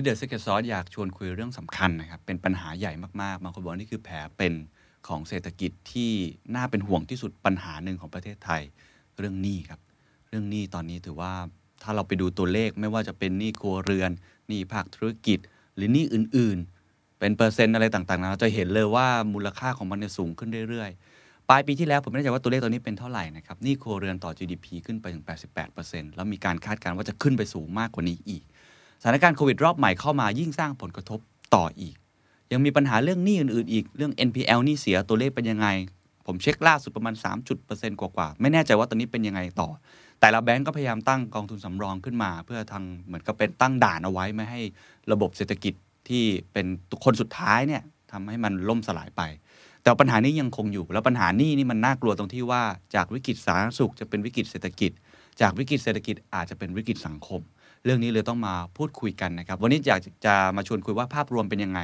วันนี้ The Secret Sauce อยากชวนคุยเรื่องสำคัญนะครับ เป็นปัญหาใหญ่มากๆบางคนบอกนี่คือแผลเป็นของเศรษฐกิจที่น่าเป็นห่วงที่สุดปัญหาหนึ่งของประเทศไทยเรื่องหนี้ครับ เรื่องหนี้ตอนนี้ถือว่าถ้าเราไปดูตัวเลขไม่ว่าจะเป็นหนี้ครัวเรือนหนี้ภาคธุรกิจ หรือหนี้อื่น ๆ เป็นเปอร์เซ็นต์อะไรต่างๆนะเราจะเห็นเลยว่ามูลค่าของมันเนี่ยสูงขึ้นเรื่อยๆ ปลายปีที่แล้วผมไม่แน่ใจว่าตัวเลขตอนนี้เป็นเท่าไหร่นะครับหนี้ครัวเรือนต่อ GDP ขึ้นไปถึง 88%แล้วมีการคาดการณ์ว่าจะขึ้นไปสูงมากกว่านี้อีก สถานการณ์โควิดรอบใหม่เข้ามายิ่งสร้างผลกระทบต่ออีก ยังมีปัญหาเรื่องหนี้อื่นๆอีกเรื่อง NPL หนี้เสียตัวเลขเป็นยังไง ผมเช็คล่าสุดประมาณ3จุดเปอร์เซ็นต์กว่าๆไม่แน่ใจว่าตอนนี้เป็นยังไงต่อ แต่ละแบงก์ก็พยายามตั้งกองทุนสำรองขึ้นมา เพื่อทางเหมือนกับเป็นตั้งด่านเอาไว้ไม่ให้ระบบเศรษฐกิจที่เป็นคนสุดท้ายเนี่ยทำให้มันล่มสลายไป แต่ปัญหานี้ยังคงอยู่ แล้วปัญหานี้นี่มันน่ากลัวตรงที่ว่าจากวิกฤตสาธารณสุขจะเป็นวิกฤตเศรษฐกิจ จากวิกฤตเศรษฐกิจอาจจะเป็นวิกฤตสังคม เรื่องนี้เลยต้องมาพูดคุยกันนะครับ วันนี้อยากจะมาชวนคุยว่าภาพรวมเป็นยังไง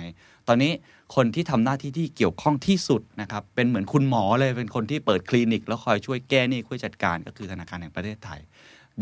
ตอนนี้คนที่ทำหน้าที่ที่เกี่ยวข้องที่สุดนะครับ เป็นเหมือนคุณหมอเลย เป็นคนที่เปิดคลินิก แล้วคอยช่วยแก้หนี้ช่วยจัดการก็คือธนาคารแห่งประเทศไทย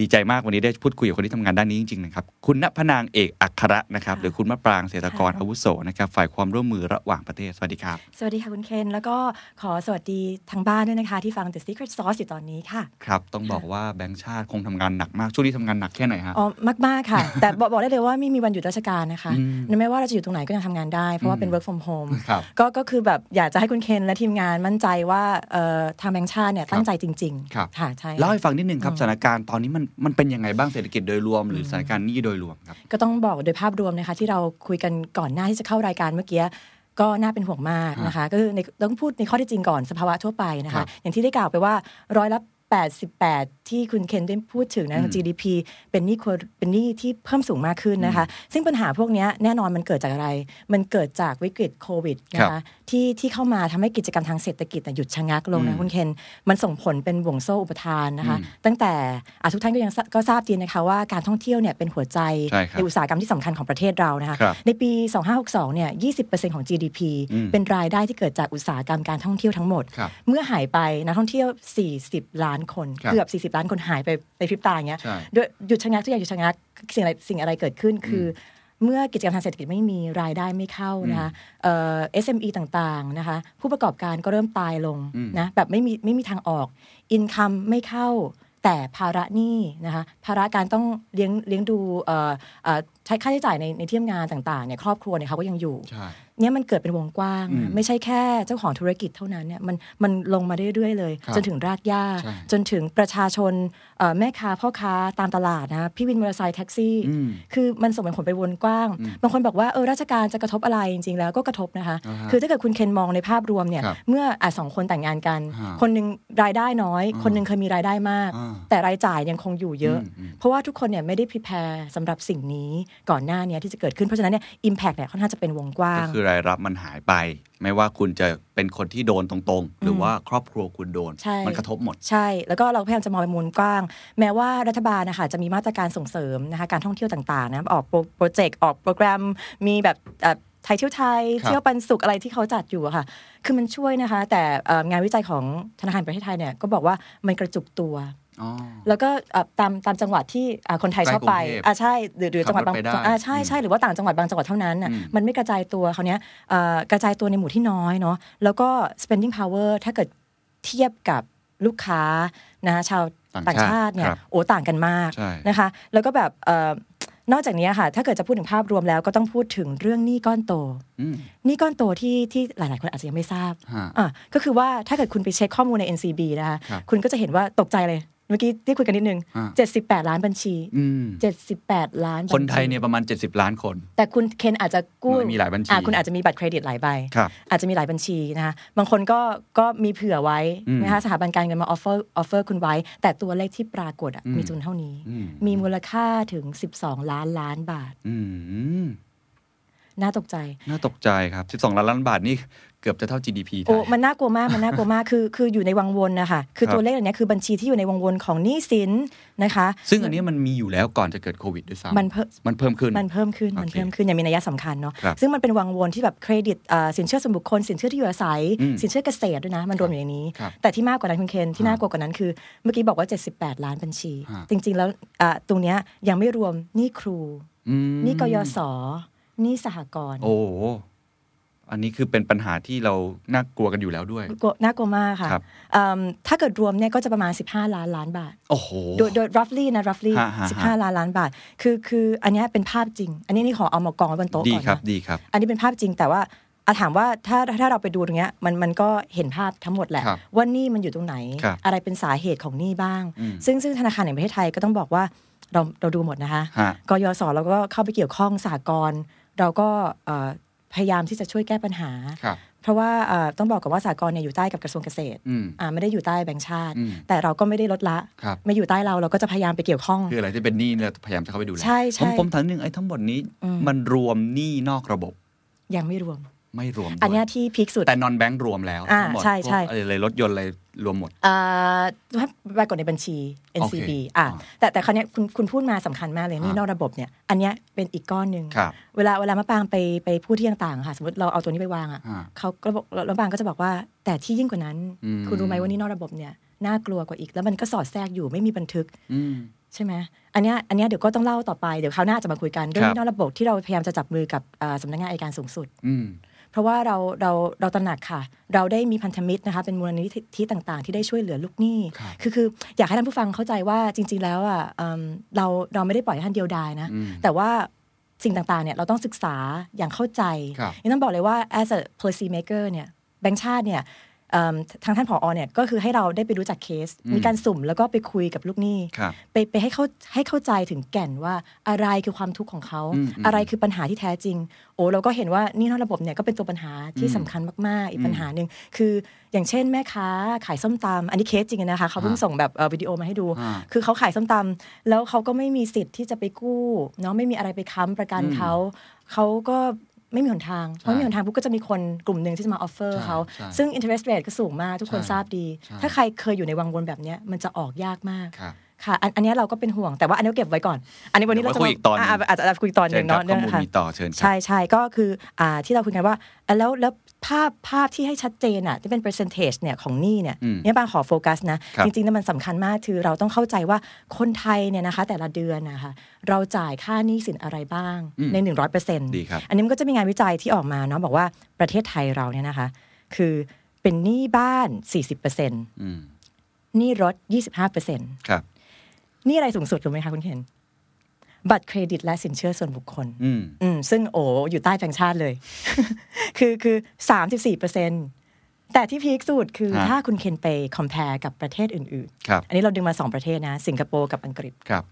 ดีใจมากวันนี้ได้พูดคุยกับคนที่ทำงานด้านนี้จริงๆนะครับ คุณณพนางเอกอัคระนะครับหรือคุณมะปรางเศรษฐกรอาวุโสนะครับฝ่ายความร่วมมือระหว่างประเทศ สวัสดีครับ สวัสดีค่ะคุณเคน แล้วก็ขอสวัสดีทางบ้านด้วยนะคะ ที่ฟัง The Secret Sauce อยู่ตอนนี้ค่ะ ครับ ต้องบอกว่าแบงค์ชาติคงทำงานหนักมาก ช่วงนี้ทำงานหนักแค่ไหนฮะ อ๋อ มาก ๆ ค่ะ แต่บอกบอกได้เลยว่าไม่มีวันหยุดราชการนะคะอืมไม่ว่าเราจะอยู่ตรงไหนก็ยังทำงานได้เพราะว่าเป็น work from home ครับก็ก็คือแบบอยากจะให้คุณเคนและทีมงานมั่นใจว่าเอ่อทางแบงค์ชาติเนี่ยตั้งใจจริงครับค่ะใช่เล่าให้ฟังนิดนึงครับสถานการณ์ตอนนี้มันมันเป็นยังไงบ้างเศรษฐกิจโดยรวม หรือสถานการณ์หนี้โดยรวมครับ ก็ต้องบอกโดยภาพรวมนะคะ ที่เราคุยกันก่อนหน้าที่จะเข้ารายการเมื่อกี้ก็น่าเป็นห่วงมากนะคะ ก็คือในต้องพูดในข้อที่จริงก่อนสภาวะทั่วไปนะครัคะ บ อย่างที่ได้กล่าวไปว่าร้อยละ 88 ที่คุณเคนได้พูดถึงนะ GDP เป็นหนี้ครัวเป็นหนี้ที่เพิ่มสูงมากขึ้นนะคะ ซึ่งปัญหาพวกเนี้ยแน่นอนมันเกิดจากอะไร มันเกิดจากวิกฤตโควิดนะครัคะบที่ที่เข้ามาทำให้กิจกรรมทางเศรษฐกิจน่ะหยุดชะงักลงอืนะมคุณเคน มันส่งผลเป็นบ่วงโซ่อุปทานนะคะอืมตั้งแต่อะทุกท่านก็ยังทราก็ทราบดีนะคะว่าการท่องเที่ยวเนี่ยเป็นหัวใจใช่ครับในอุตสาหกรรมที่สำคัญของประเทศเรานะคะครับในปี 2562 เนี่ย 20%ของ GDP อืมเป็นรายได้ที่เกิดจากอุตสาหกรรมการท่องเที่ยวทั้งหมดครับเมื่อหายไปนักท่องเที่ยว 40 ล้านคนครับเกือบ 40 ล้านคนหายไปในพริบตาอย่างเงี้ยใช่ด้วยหยุดชะงักทุกอย่างหยุดชะงักสิ่งอะไรสิ่งอะไรเกิดขึ้นคือเมื่อกิจกรรมทางเศรษฐกิจไม่มีรายได้ไม่เข้านะคะเอ่อ SME ต่างๆนะคะผู้ประกอบการก็เริ่มตายลงอืมนะแบบไม่มีไม่มีทางออกอินคัมไม่เข้าแต่ภาระหนี้นะคะภาระการต้องเลี้ยงเลี้ยงดูเอ่อเอ่อใช้ค่าใช้จ่ายในในที่ทำงานต่างๆเนี่ยครอบครัวเนี่ยเขาก็ยังอยู่ใช่ เนี่ยมันเกิดเป็นวงกว้างอืมไม่ใช่แค่เจ้าของธุรกิจเท่านั้นเนี่ยมันมันลงมาเรื่อยๆเลยครับจนถึงรากหญ้าใช่จนถึงประชาชนเอ่อแม่ค้าพ่อค้าตามตลาดนะพี่วินมอเตอร์ไซค์แท็กซี่อืมคือมันส่งผลไปวงกว้างอืมบางคนบอกว่าเออราชการจะกระทบอะไรจริงๆแล้วก็กระทบนะคะอ่าฮะคือถ้าเกิดคุณเคนมองในภาพรวมเนี่ยครับเมื่ออะสองคนแต่งงานกันฮะคนหนึ่งรายได้น้อยอ่าคนหนึ่งเคยมีรายได้มากอ่าแต่รายจ่ายยังคงอยู่เยอะอืมอืมเพราะว่าทุกคนเนี่ยไม่ได้พิแพรสำหรับสิ่งนี้ก่อนหน้าเนี้ที่จะเกิดขึ้นเพราะฉะนั้นเนี่ยอิมแพกเนี่ยค่อนข้างจะเป็นวงกว้าก็งคือรายรับมันหายไป ไม่ว่าคุณจะเป็นคนที่โดนตรงๆ หรือว่าครอบครัวคุณโดนใช่มันกระทบหมด ใช่ แล้วก็เราพยายามจะมองไปมุมกว้าง แม้ว่ารัฐบาลนะคะจะมีมาตรการส่งเสริมนะคะการท่องเที่ยวต่างๆนะออกโปรโปรเจกต์ออกโปรแกรมมีแบบเอ่อไทยเที่ยวไทยครับเที่ยวปันสุขอะไรที่เขาจัดอยู่อะค่ะ คือมันช่วยนะคะ แต่เอ่องานวิจัยของธนาคารแห่งประเทศไทยเนี่ยก็บอกว่ามันกระจุกตัวอ๋อ แล้วก็เอ่อตามตามจังหวัดที่อ่าคนไทยชอบไปใกล้กรุงเทพอ่าใช่หรือหรือจังหวัดบางขับรถไปได้อ่าใช่ใช่อืมหรือว่าต่างจังหวัดบางจังหวัดเท่านั้นอะอืมมันไม่กระจายตัวเขาวเนี้ยเอ่อกระจายตัวในหมู่ที่น้อยเนาะแล้วก็ spending power ถ้าเกิดเทียบกับลูกค้านะชาวต่างต่างชาชาติติเนี่คยรับโอ้ต่างกันมากใช่นะคะ แล้วก็แบบเอ่อนอกจากนี้ค่ะ ถ้าเกิดจะพูดถึงภาพรวมแล้วก็ต้องพูดถึงเรื่องหนี้ก้อนโตอืมหนี้ก้อนโตที่ที่หลาย ๆ คนอาจจะยังไม่ทราบฮะอะก็คือว่าถ้าเกิดคุณไปเช็คข้อมูลใน NCB นะคะครับคุณก็จะเห็นว่าตกใจเลย เมื่อกี้ที่คุยกันนิดนึงอ่า78 ล้านบัญชีอืม78 ล้านบัญชีคนไทยเนี่ยประมาณ 70 ล้านคน แต่คุณเคนอาจจะกู้มีหลายบัญชีอะคุณอาจจะมีบัตรเครดิตหลายใบครับอาจจะมีหลายบัญชีนะคะบางคนก็ก็มีเผื่อไว้อืมนะคะสถาบันการเงินมา offer offer คุณไว้ แต่ตัวเลขที่ปรากฏอะอืมมีจำนวนเท่านี้อืมมีมูลค่าถึง 12 ล้านล้านบาทอืมน่าตกใจ น่าตกใจครับ 12 ล้านล้านบาทนี่ เกือบจะเท่า GDP ไทโอ้ยมันน่ากลัวมากมันน่ากลัวมากคือคืออยู่ในวังวนนะคะคือครับตัวเลขเหล่านี้คือบัญชีที่อยู่ในวังวนของหนี้สินนะคะ ซึ่งอันนี้มันมีอยู่แล้วก่อนจะเกิดโควิดด้วยซ้ำมันเพิ่มมันเพิ่มขึ้นมันเพิ่มขึ้นมันโอเคเพิ่มขึ้นอย่างมีนัยสำคัญเนาะครับซึ่งมันเป็นวังวนที่แบบเครดิตเอ่อสินเชื่อส่วนบุคคลสินเชื่อที่อยู่อาศัยอืมสินเชื่อเกษตรด้วยนะ มันรวมอยู่ในนี้ครับแต่ที่มากกว่านั้นคุณเคนที่ฮะน่ากลัวกว่านั้นคือ เมื่อกี้บอกว่า 78 ล้านบัญชีฮะจริง ๆ แล้วอะตรงเนี้ยยังไม่รวมหนี้ครูอืมหนี้กยศหนี้สหกรณ์โอ้โห อันนี้คือเป็นปัญหาที่เราน่ากลัวกันอยู่แล้วด้วยกลัวน่ากลัวมากค่ะครับเอิ่มถ้าเกิดรวมเนี่ยก็จะประมาณ 15 ล้านล้านบาท โอ้โห โดยโดย roughly นะ roughly ฮะฮะสิบห้าล้านล้านบาท คือคืออันเนี้ยเป็นภาพจริง อันนี้นี่ขอเอามากองไว้บนโต๊ะดีก่อนครับนะดีครับ อันนี้เป็นภาพจริงแต่ว่าอาถามว่าถ้าถ้าเราไปดูตรงเนี้ยมันมันก็เห็นภาพทั้งหมดแหละครับว่าหนี่มันอยู่ตรงไหนครับอะไรเป็นสาเหตุของหนี้บ้างอืมซึ่งซึ่งธนาคารแห่งประเทศไทยก็ต้องบอกว่าเราเราดูหมดนะคะฮะกยศเราก็เข้าไปเกี่ยวข้องสหกรณ์เราก็เอ่อ พยายามที่จะช่วยแก้ปัญหาครับเพราะว่าเอ่อต้องบอกกับว่าสหกรณ์เนี่ยอยู่ใต้กับกระทรวงเกษตรอืมอ่าไม่ได้อยู่ใต้แบงก์ชาติอืมแต่เราก็ไม่ได้ลดละครับไม่อยู่ใต้เราเราก็จะพยายามไปเกี่ยวข้อง คืออะไรที่เป็นหนี้เราพยายามจะเข้าไปดูแลใช่ใช่ผมผมถามนิดนึงไอ้ทั้งหมดนี้อืมมันรวมหนี้นอกระบบ ยังไม่รวม ไม่รวมด้วยอันเนี้ยที่พีคสุด แต่นอนแบงก์รวมแล้วอ่าทั้งหมดใช่ใช่พวกอะไรรถยนต์อะไรรวมหมดอ่าถ้าปรากฏในบัญชี NCB อะอ่าแต่แต่คราวเนี้ยคุณคุณพูดมาสำคัญมากเลยนี่อ่านอกระบบเนี่ย อันเนี้ยเป็นอีกก้อนหนึ่งครับเวลาเวลามะปางไปไปพูดที่ต่างๆค่ะ สมมติเราเอาตัวนี้ไปวางอะอ่าเขาก็บอกแล้วมะปางก็จะบอกว่า แต่ที่ยิ่งกว่านั้นอืมคุณรู้ไหมว่านี่นอกระบบเนี่ยน่ากลัวกว่าอีก แล้วมันก็สอดแทรกอยู่ไม่มีบันทึกอืมใช่ไหมอันเนี้ยอันเนี้ยเดี๋ยวก็ต้องเล่าต่อไปเดี๋ยวคราวหน้าจะมาคุยกันเรื่องครับนี่นอกระบบที่เราพยายามจะจับมือกับอ่าสำนักงานอัยการสูงสุดอืม เพราะว่าเราเราเราตระหนักค่ะ เราได้มีพันธมิตรนะคะเป็นมูลนิธิต่างๆ ที่ได้ช่วยเหลือลูกหนี้ครับคือคืออยากให้ท่านผู้ฟังเข้าใจว่าจริง ๆ แล้วอะเอิ่มเราเราไม่ได้ปล่อยให้ท่านเดียวดายนะอืมแต่ว่าสิ่งต่างๆเนี่ยเราต้องศึกษาอย่างเข้าใจครับนี่ต้องบอกเลยว่า as a policy maker เนี่ยแบงค์ชาติเนี่ยเอิ่ม ทางท่านผอเนี่ยก็คือให้เราได้ไปรู้จักเคสอืมมีการสุ่มแล้วก็ไปคุยกับลูกหนี้ครับไปไปให้เข้าให้เข้าใจถึงแก่นว่าอะไรคือความทุกข์ของเขาอืมอืมอะไรคือปัญหาที่แท้จริง โอ้เราก็เห็นว่านี่นอกระบบเนี่ยก็เป็นตัวปัญหาที่อืมสำคัญมาก ๆ อีอืกมปัญหาหนึ่งคืออย่างเช่นแม่ค้าขายส้มตำอันนี้เคสจริงนะคะเขาเพิ่งฮะส่งแบบเอ่อวิดีโอมาให้ดูอ่าคือเขาขายส้มตำแล้วเขาก็ไม่มีสิทธิ์ที่จะไปกู้เนาะไม่มีอะไรไปค้ำประกันอืมเขาเขาก็ ไม่มีหนทางเพใช่ราะไม่มีหนทางปุ๊บก็จะมีคนกลุ่มหนึ่งที่จะมาออฟเฟอร์ใช่เขาใช่ซึ่ง interest rate ก็สูงมากทุกคนใช่ทราบดีใช่ถ้าใครเคยอยู่ในวังวนแบบเนี้ยมันจะออกยากมากครับค่ะอันอันเนี้ยเราก็เป็นห่วงแต่ว่าอันนี้เก็บไว้ก่อน อันนี้วันนี้เดี๋เรายวจะไว้คุยอีกตอนหนึ่งาอาจจะอาจจะคุยอีกตอนหเชินึ่ญงครับเนาะข้อมูลค่ะมีต่อเชิญครัใช่ใช่ก็คืออ่าที่เราคุยกันว่าอะแล้วแล้ว ภาพภาพที่ให้ชัดเจนอะที่เป็น percentage เนี่ยของหนี้เนี่ยอืมเนี่ยบางขอโฟกัสนะครับจริงๆแล้วมันสำคัญมากคือเราต้องเข้าใจว่าคนไทยเนี่ยนะคะ แต่ละเดือนนะคะเราจ่ายค่าหนี้สินอะไรบ้างอืมใน 100เปอร์เซ็นต์ดีครับอันนี้มันก็จะมีงานวิจัยที่ออกมาเนาะบอกว่าประเทศไทยเราเนี่ยนะคะ คือเป็นหนี้บ้าน 40เปอร์เซ็นต์อืมหนี้รถ 25เปอร์เซ็นต์ครับนี่อะไรสูงสุดรู้ไหมคะคุณเคน บัตรเครดิตและสินเชื่อส่วนบุคคลอืมอืมซึ่งโอ้อยู่ใต้แบงค์ชาติเลย คือคือสามสิบสี่เปอร์เซ็นต์แต่ที่ peak สุดคือฮะถ้าคุณเคนไป compare กับประเทศอื่นครับๆอันนี้เราดึงมาสองประเทศนะ สิงคโปร์กับอังกฤษครับ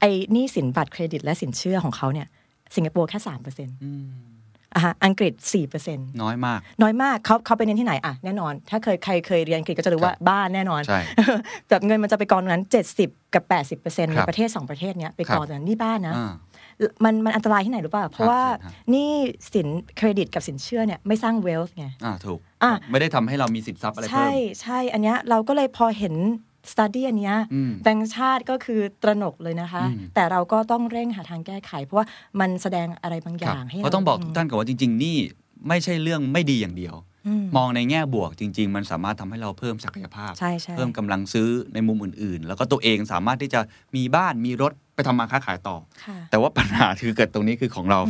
ไอ้หนี้สินบัตรเครดิตและสินเชื่อของเขาเนี่ย สิงคโปร์แค่สามเปอร์เซ็นต์ อืมอะฮะอังกฤษสี่เปอร์เซ็นต์น้อยมาก น้อยมากเขาเขาไปเน้นที่ไหนอะแน่นอน ถ้าเคยใครเคยเรียนอังกฤษก็จะรู้ว่าบ้านแน่นอนใช่แบบเงินมันจะไปกองตรงนั้น 70 กับ 80เปอร์เซ็นต์คในรับประเทศ 2 ประเทศเนี้ยไปครับกองตรงนั้นนี่บ้านนะอ่ามันมันอันตรายที่ไหนรู้ป่ะ เพราะว่าเชิญครับนี่สินเครดิตกับสินเชื่อเนี่ยไม่สร้าง wealth ไง อ่าถูกอะไม่ได้ทำให้เรามีสิทธิ์ทรัพย์อะไรเพิ่ใช่มใช่ อันเนี้ยเราก็เลยพอเห็น study อันเนี้ยอืมแบงก์ชาติก็คือตระหนกเลยนะคะอืมแต่เราก็ต้องเร่งหาทางแก้ไข เพราะว่ามันแสดงอะไรบางอครับย่างให้เพราะต้องบอกทุกท่านก่อนว่าจริง ๆ นี่ไม่ใช่เรื่องไม่ดีอย่างเดียวอืมมองในแง่บวกจริง ๆ มันสามารถทำให้เราเพิ่มศักยภาพใช่ใช่เพิ่มกำลังซื้อในมุมอื่น ๆ แล้วก็ตัวเองสามารถที่จะมีบ้านมีรถไปทำมาค้าขายต่อค่ะแต่ว่าปัญหาคือเกิดตรงนี้คือของเรา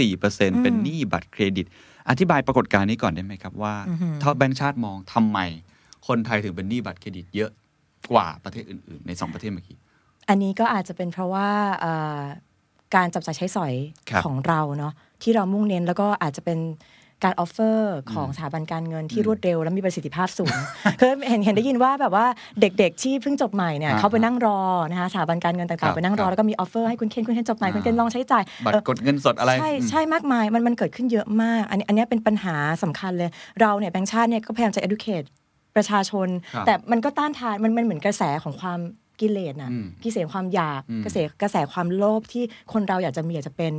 34%เป็นหนี้บัตรเครดิต อธิบายปรากฏการณ์นี้ก่อนได้ไหมครับว่าอือหือถ้าแบงก์ชาติมองทำไมคนไทยถึงเป็นหนี้บัตรเครดิตเยอะ กว่าประเทศอื่น ๆ ในสองประเทศเมื่อกี้ อันนี้ก็อาจจะเป็นเพราะว่าเอ่อการจับจ่ายใช้สอยครับของเราเนาะที่เรามุ่งเน้นแล้วก็อาจจะเป็นการ offer ของสถาบันการเงินที่อืมรวดเร็วและมีประสิทธิภาพสูงคือเห็นเห็นได้ยินว่าแบบว่าเด็กๆที่เพิ่งจบใหม่เนี่ยอ่าเขาไปนั่งรอนะคะสถาบันการเงินครับต่างๆไปนั่งรคอรับแล้วก็มี offer ให้คุณเคนคุณเคนจบใหม่อ่าคุณเคนลองใช้จ่ายบัตรเออกดเงินสดอะไร ใช่อืมใช่มากมายมันมันเกิดขึ้นเยอะมาก อันนี้อันนี้เป็นปัญหาสำคัญเลย เราเนี่ยแบงค์ชาติเนี่ยก็พยายามจะ educate ประชาชน ครับแต่มันก็ต้านทานมันมันเหมือนกระแสของความกิเลสน่ะอืมกิเลสความอยากอืมกระแสกระแสความโลภที่คนเราอยากจะมีอยากจะเป็น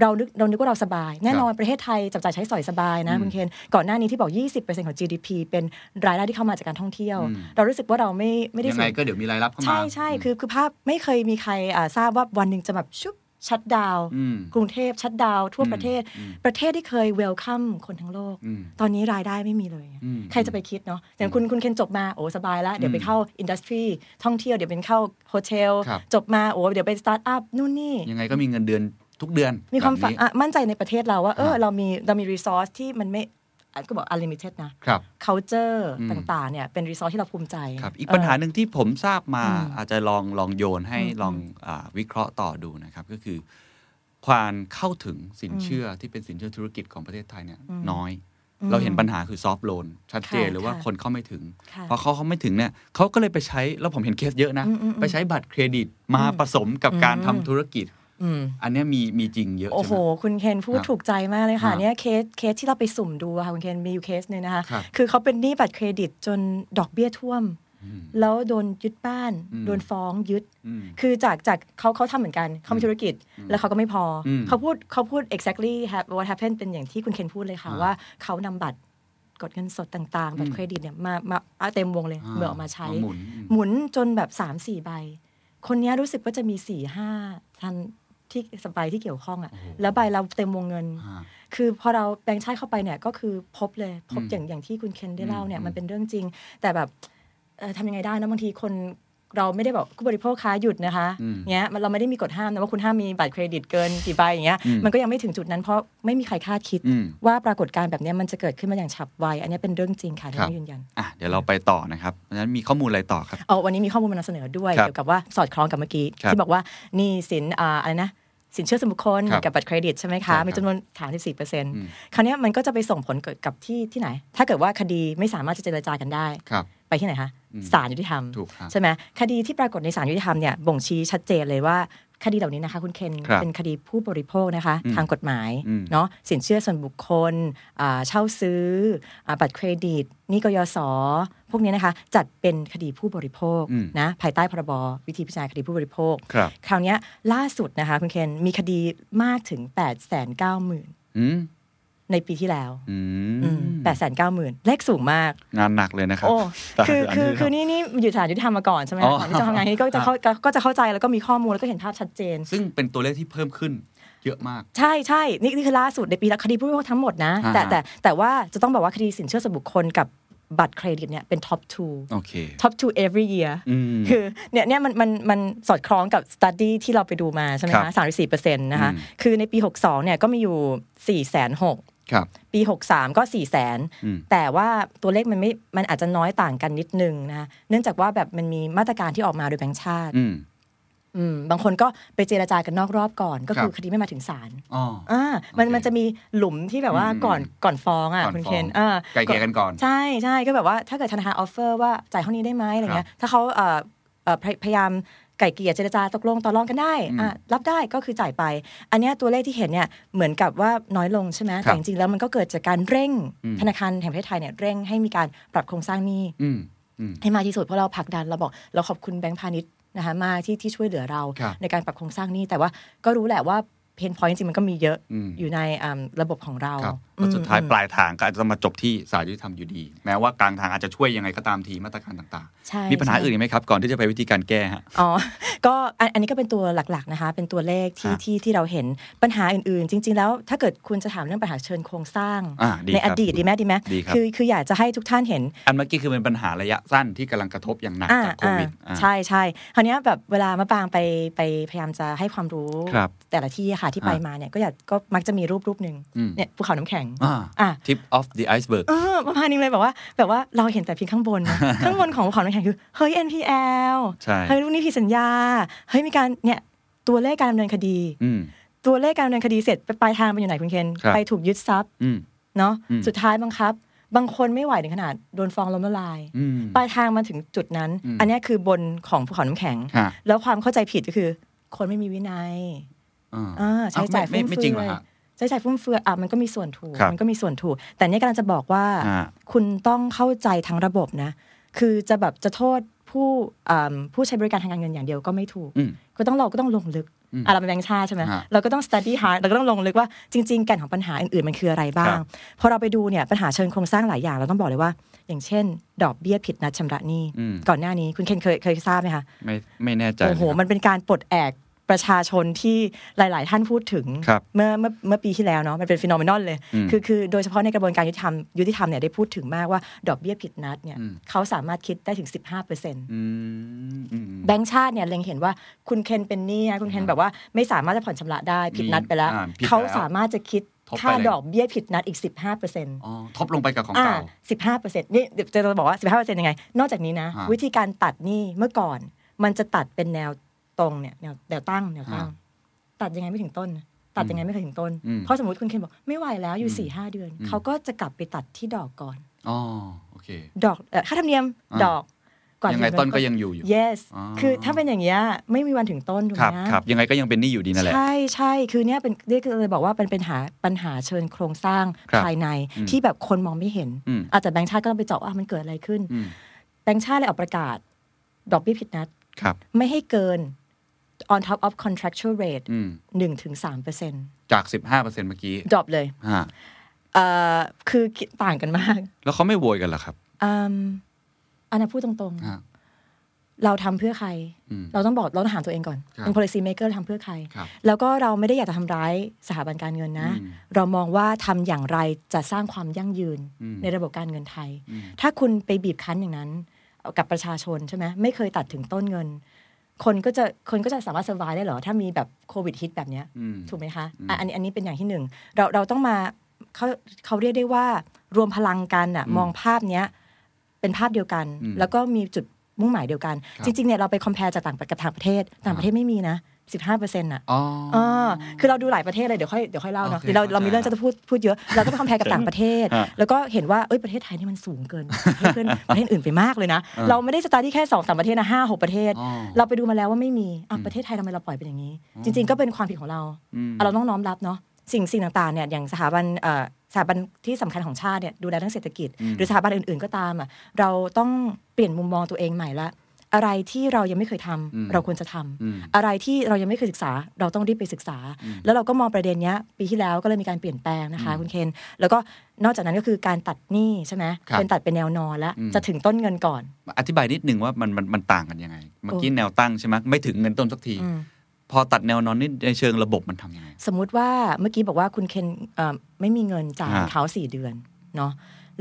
เรานึกเรานึกว่าเราสบาย แน่นอนประเทศไทยจับจ่ายใช้สอยสบายนะอืมคุณเคนก่อนหน้านี้ที่บอก 20%ของ GDP เป็นรายได้ที่เข้ามาจากการท่องเที่ยว อืม เรารู้สึกว่าเราไม่ไม่ได้ยังไงสูญก็เดี๋ยวมีรายรับเข้ามา ใช่ใช่คือคือภาพไม่เคยมีใครอ่าทราบว่าวันหนึ่งจะแบบชุบ shutdown อืมกรุงเทพ shutdown ทั่วอืมประเทศอืมประเทศที่เคย welcome คนทั้งโลกอืมตอนนี้รายได้ไม่มีเลยอืมใครจะไปคิดเนาะอย่างคุณคุณเคนจบมาโอ้สบายแล้ว เดี๋ยวไปอืมเข้า industryท่องเที่ยวเดี๋ยวเป็นเข้า hotel ครับจบมาโอ้เดี๋ยวไปสตาร์ทอัพนู่นนี่ ยังไงก็มีเงินเดือนทุกเดือน มีความฝันแบบนี้อะมั่นใจในประเทศเราว่าเออฮะเรามีเรามี resource ที่มันไม่ อะก็บอก unlimited นะ ครับ culture อืมต่าง ๆ เนี่ย เป็น resource ที่เราภูมิใจ ครับ อีกปัญหาหนึ่งที่ผมทราบมาอืมอาจจะลองลองโยนให้อืมลองอาวิเคราะห์ต่อดูนะครับ ก็คือ ความเข้าถึงสินเชื่อที่เป็นสินเชื่อธุรกิจของประเทศไทยเนี่ยอืมน้อยอืมเราเห็นปัญหาคือซอฟ t ์โลนชัดเจนค่ะหรือว่าค่ะคนเข้าไม่ถึงค่ะพอเขาเข้าไม่ถึงเนี่ยเขาก็เลยไปใช้ แล้วผมเห็นเคสเยอะนะอืมอืมอืมไปใช้บัตรเครดิตมาอืมผสมกับการอืมทำธุรกิจ อืมอันเนี้ยมีมีจริงเยอะโอ้ใช่โหไหมคุณเคนพูดครับถูกใจมากเลยค่ะครับเนี่ยเคสเคสที่เราไปสุ่มดูอะค่ะคุณเคนมีอยู่เคสหนึ่งนะคะครับคือเขาเป็นหนี้บัตรเครดิตจนดอกเบี้ยท่วมอืมแล้วโดนยึดบ้านอืมโดนฟ้องยึดอืมคือจากจากเขาเขาทำเหมือนกันเขามีธุรกิจ แล้วเขาก็ไม่พออืมเขาพูดเขาพูด exactly have what happened เป็นอย่างที่คุณเคนพูดเลยค่ะอ่าว่าเขานำบัตรกดเงินสดต่างๆบัตอืรมเครดิตเนี่ยมามาเอาเต็มวงเลยอ่าเมื่อออกมาใช้มาหมุนอืมหมุนจนแบบ3ามสี่ใบคนเนี้ยรู้สึกว่าจะมี4ี่ห้าทัน ที่สบายที่เกี่ยวข้องอะ่ะโอ้โหแล้วใบเราเต็มวงเงินอ่าคือพอเราแบงค์ชาติเข้าไปเนี่ยก็คือพบเลยพบอืมอย่างอย่างที่คุณเคนได้เล่าเนี่ยอืมมันเป็นเรื่องจริง แต่แบบเอ่อทำยังไงได้นะบางทีคนเราไม่ได้บอกผู้บริโภคค้าหยุดนะคะอืมเงี้ยมันเราไม่ได้มีกฎห้ามนะว่าคุณห้ามมีบัตรเครดิตเกินกี่ใบอย่างเงี้ยอืมมันก็ยังไม่ถึงจุดนั้นเพราะไม่มีใครคาดคิดอืมว่าปรากฏการณ์แบบเนี้ยมันจะเกิดขึ้นมาอย่างฉับไว อันเนี้ยเป็นเรื่องจริงค่ะที่ครับเรายืนยันอะเดี๋ยวเราไปต่อนะครับเพราะฉะนั้นมีข้อมูลอะไรต่อครับเอาวันนี้มีข้อมูลมานำเสนอด้วยครับเกี่ยวกับว่าสอดคล้องกับเมื่อกี้ครับที่บอกว่าหนี้สินอ่าอะไรนะ สินเชื่อส่วนบุคคลครับกับบัตรเครดิตใช่ไหมใช่ครัคะบมีจำนวน34เปอร์เซ็นต์อืมคราวเนี้ยมันก็จะไปส่งผลเกิดกับที่ที่ไหน ถ้าเกิดว่าคดีไม่สามารถจะเจรจากันได้ครับไปที่ไหนคะอืมศาลยุติธรรมถูกครับใช่ไหมคดีที่ปรากฏในศาลยุติธรรมเนี่ยบ่งชี้ชัดเจนเลยว่า คดีเหล่านี้นะคะ คุณเคนครับเป็นคดีผู้บริโภคนะคะอืมทางกฎหมายอืมเนาะสินเชื่อส่วนบุคคลอ่าเช่าซื้ออาบัตรเครดิตหนี่กยศพวกนี้นะคะ จัดเป็นคดีผู้บริโภคอืมนะภายใต้พรบวิธีพิจารณาคดีผู้บริโภคครับคราวเนี้ยล่าสุดนะคะ คุณเคนมีคดีมากถึง8 9 0 0 0 0อืม ในปีที่แล้วอือืมม8 9 0 0 0 0เลขสูงมาก งานหนักเลยนะครับ โอ้ตามคืออันคือนี้คือนี่นี่อยู่สถานยุติธรรมมาก่อนใช่ไหมอ๋อก่อนที่จะทำงานที่ก็จะเข้าก็จะเข้าใจแล้วก็มีข้อมูลแล้วก็เห็นภาพชัดเจน ซึ่งเป็นตัวเลขที่เพิ่มขึ้นเยอะมาก ใช่ใช่นี่นี่คือล่าสุดในปีละคดีผู้บริโภคทั้งหมดนะอ่าแต่แต่แต่ว่าจะต้องบอกว่าคดีสินเชื่อส่วนบุคคลกับบัตรเครดิตเนี่ยเป็น top two โอเค top two every year อืมคือเนี่ยเนี่ยมันมันมันสอดคล้องกับ study ที่เราไปดูมาใช่ไหมครัคะบสามสี่เปอร์เซ็นต์นะคะอืมคือในปี 62เนี่ยก็มีอยู่4ี่แสนหกครับ ปี 63 ก็4ี่แสนอืมแต่ว่าตัวเลขมันไม่มันอาจจะน้อยต่างกันนิดนึงนะคะเนื่องจากว่าแบบมันมีมาตรการที่ออกมาโดยแบงค์ชาติอืมอืมบางคนก็ไปเจรจากันนอกรอบก่อน ก็คือครับคดีไม่มาถึงศาลอ๋ออ่ามันโอเคมันจะมีหลุมที่แบบว่าอืมก่อนก่อนฟ้องอะก่อนคุณเคนฟ้องอ่าไกล่เกลี่ยกันก่อน ใช่ใช่ก็แบบว่าถ้าเกิดธนาคาร offer ว่าจ่ายเท่านี้ได้ไหมอะไรเงี้ยครับถ้าเขาเอ่อเอ่อพยพยายาม ไกล่เกลี่ยเจรจาตกลงต่อรองกันได้อืมอะรับได้ก็คือจ่ายไป อันเนี้ยตัวเลขที่เห็นเนี่ยเหมือนกับว่าน้อยลงใช่ไหมครับแต่จริงๆแล้วมันก็เกิดจากการเร่งอืมธนาคารแห่งประเทศไทยเนี่ยเร่งให้มีการปรับโครงสร้างหนี้อืมอืมให้มากที่สุดเพราะเราผลักดันเราบอก เราขอบคุณแบงก์พาณิชย์นะคะมากที่ที่ช่วยเหลือเราครับในการปรับโครงสร้างหนี้แต่ว่าก็รู้แหละว่า เพนพอยต์จริงๆมันก็มีเยอะอืมอยู่ในอ่าระบบของเราครับอืแล้วมสุดท้ายอืมปลายทางก็อาจจะมาจบที่ศาลยุติธรรมอยู่ดี แม้ว่ากลางทางอาจจะช่วยยังไงก็ตามทีมาตรการต่างใช่ๆมีปัญหาใช่อื่นอีกไหมครับ ก่อนที่จะไปวิธีการแก้ฮะอ๋อก็อันอันนี้ก็เป็นตัวหลักๆนะคะ เป็นตัวเลขที่ฮะที่ที่เราเห็นปัญหาอื่นๆ จริง ๆ แล้วถ้าเกิดคุณจะถามเรื่องปัญหาเชิญโครงสร้างอ่าดีในครัอบดีตดีไหมดีไหมดีครับคือคืออยากจะให้ทุกท่านเห็น อันเมื่อกี้คือเป็นปัญหาระยะสั้นที่กำลังกระทบอย่างหนักอ่าจากโควิดอ่าอ่าใช่ใช่คราวเนี้ยแบบเวลามะปางไปไปพยายามจะให้ความรู้ครับแต่ละที่อะค่ะที่ไปอ่ามมาเนี่ยก็อยากก็มักจะมีรูปรูปหนึ่งอืมเนี่ยภูเขาน้ำแข็งอ่าอะ tip of the iceberg เออประมาณนึงเลยแบบว่าแบบว่าเราเห็นแต่เพียงข้างบนนะข้างบนของภูเขาน้ำแข็งคือเฮ้ย NPL ใช่เฮ้ยลูกหนี้ผิดสัญญาเฮ้ยมีการเนี่ยตัวเลขการดำเนินคดีอืมตัวเลขการดำเนินคดีเสร็จไปปลายทางไปอยู่ไหนคุณเคนครับไปถูกยึดทรัพย์อืมเนาะอืมสุดท้ายบังคับ บางคนไม่ไหวถึงขนาดโดนฟ้องล้มละลายอืมปลายทางมาถึงจุดนั้นอืมอันเนี้ยคือบนของภูเขาน้ำแข็งฮะแล้วความเข้าใจผิดก็คือ คนไม่มีวินัย อ่าอ่าใช้จ่ายไม่ฟุ่มไม่เฟืจริงเหรออยฮะใช้จ่ายฟุ่มเฟือยอะมันก็มีส่วนถูกครับมันก็มีส่วนถูก แต่เนี่ยกำลังจะบอกว่าอ่า คุณต้องเข้าใจทั้งระบบนะ คือจะแบบจะโทษผู้อ่าผู้ใช้บริการทางการเงินอย่างเดียวก็ไม่ถูกอืมก็ต้องเราก็ต้องลงลึกอืมอะเราเป็นแบงค์ชาติใช่ไหมฮะเราก็ต้อง study hard เราก็ต้องลงลึกว่าจริง ๆ แก่นของปัญหาอื่นๆ มันคืออะไรบ้างครับพอเราไปดูเนี่ยปัญหาเชิงโครงสร้างหลายอย่างเราต้องบอกเลยว่า อย่างเช่น ดอกเบี้ยผิดนัดชำระหนี้อืมก่อนหน้านี้คุณเคนเคยเคยทราบไหมคะ ไม่ไม่แน่ใจโอ้โหเลยครับมันเป็นการปลดแอก ประชาชนที่หลาย ๆ ท่านพูดถึงครับเมื่อเมื่อเมื่อปีที่แล้วเนาะมันเป็น phenomenal เลยอืมคือคือโดยเฉพาะในกระบวนการยุติธรรมยุติธรรมเนี่ยได้พูดถึงมากว่าดอกเบี้ยผิดนัดเนี่ยอืมเขาสามารถคิดได้ถึง 15เปอร์เซ็นต์อืมอืมแบงก์ชาติเนี่ยเล็งเห็นว่าคุณเคนเป็นหนี้นะคุณเคนแบบว่าไม่สามารถจะผ่อนชำระได้ผิดนัดไปแล้วอ่าผิดแล้ว เขาสามารถจะคิดทบไปค่าเลยดอกเบี้ยผิดนัดอีก 15เปอร์เซ็นต์อ๋อทบลงไปกับของอ่าเก่าสิบห้าเปอร์เซ็นต์นี่เดี๋ยวจะบอกว่าสิบห้าเปอร์เซ็นต์ยังไง นอกจากนี้นะฮะวิธีการตัดหนี้เมื่อก่อนมันจะตัดเป็นแนว ตรงเนี่ยแนวแนวตั้งแนวตั้งฮะตัดยังไงไม่ถึงต้น ตัดยังไงไม่เคยถึงต้นอืมเพราะสมมติคุณเคนบอกไม่ไหวแล้วอยู่อืมสี่ห้าเดือนอืมเขาก็จะกลับไปตัดที่ดอกก่อนอ๋อโอเค ดอกเอ่อค่าธรรมเนียมอ่าดอกก่อนยังไงถึต้นก็ยังอยู่อยู่ yes อ๋อคือถ้าเป็นอย่างเงี้ยไม่มีวันถึงต้นถูกครับไหมครับยังไงก็ยังเป็นหนี้อยู่ดีนั่นแหละ ใช่ใช่คือเนี้ยเป็นนี่คือเลยบอกว่าเป็นปัญหาปัญหาเชิญโครงสร้างครับภายในอืมที่แบบคนมองไม่เห็นอืมอาจจะแบงค์ชาติก็ต้องไปเจาะว่ามันเกิดอะไรขึ้นอืมแบงค์ชาติเลยออกประกาศ ดอกเบี้ยผิดนัดครับไม่ให้เกิน on top of contractual rate อืม1ถึง3เปอร์เซ็นต์จากสิบห้าเปอร์เซ็นต์เมื่อกี้ดรอปเลยฮะเอ่อคือต่างกันมาก แล้วเขาไม่โวยกันเหรอครับอืมอันนั้นพูดตรงฮะๆเราทำเพื่อใครอืมเราต้องบอกเราต้องถามตัวเองก่อนครับเป็น policy maker ทำเพื่อใครครับแล้วก็เราไม่ได้อยากจะทำร้ายสถาบันการเงินนะอืมเรามองว่าทำอย่างไรจะสร้างความยั่งยืนอืมในระบบการเงินไทยอืมถ้าคุณไปบีบคั้นอย่างนั้นกับประชาชนใช่ไหมไม่เคยตัดถึงต้นเงิน คนก็จะคนก็จะสามารถ survive ได้เหรอ ถ้ามีแบบโควิดฮิตแบบเนี้ยอืมถูกไหมคะอืมอะอันนี้อันนี้เป็นอย่างที่หนึ่งเราเราต้องมาเขาเขาเรียกได้ว่ารวมพลังกันอะอืมมองภาพเนี้ยเป็นภาพเดียวกันอืมแล้วก็มีจุดมุ่งหมายเดียวกันครับจริงๆเนี่ยเราไป compare จากต่างกับต่างประเทศ ต่างประเทศไม่มีนะ 15เปอร์เซ็นต์อะอ๋ออ่าคือเราดูหลายประเทศเลยเดี๋ยวค่อยเดี๋ยวค่อยเล่าเนาะโอเคเดี๋ยวเราเรามีเข้าใจเรื่องจะพูดพูดเยอะ เราก็ไปคอมเพลกับต่างประเทศฮะแล้วก็เห็นว่าเอ้ยประเทศไทยนี่มันสูงเกินประเทศเพื่อนประเทศอื่นไปมากเลยนะอ่าเราไม่ได้สตาร์ที่แค่สองสามประเทศนะห้าหกประเทศอ๋อเราไปดูมาแล้วว่าไม่มีอะอืมประเทศไทยทำไมเราปล่อยเป็นอย่างนี้อ๋อจริง ๆ ก็เป็นความผิดของเราอืมอะเราต้องน้อมรับเนาะสิ่งสิ่งต่างๆเนี่ยอย่างสถาบันเอ่อสถาบันที่สำคัญของชาติเนี่ยดูแลเรื่องเศรษฐกิจอืมหรือสถาบันอื่นๆก็ตามอะเราต้องเปลี่ยนมุมมองตัวเองใหม่ละ อะไรที่เรายังไม่เคยทำอืมเราควรจะทำอืมอะไรที่เรายังไม่เคยศึกษา เราต้องรีบไปศึกษาอืมแล้วเราก็มองประเด็นเนี้ยปีที่แล้วก็เลยมีการเปลี่ยนแปลงนะคะอืมคุณเคนแล้วก็นอกจากนั้นก็คือการตัดหนี้ใช่ไหมครับเป็นตัดเป็นแนวนอนแล้วอืมจะถึงต้นเงินก่อน อธิบายนิดนึงว่ามันมันมันต่างกันยังไง เมื่อกี้แนวตั้งใช่ไหมไม่ถึงเงินต้นสักทีอืมพอตัดแนวนอนนี่ในเชิงระบบมันทำยังไง สมมุติว่าเมื่อกี้บอกว่าคุณเคนเอ่อไม่มีเงินจ่ายฮะเขาสี่เดือนเนาะ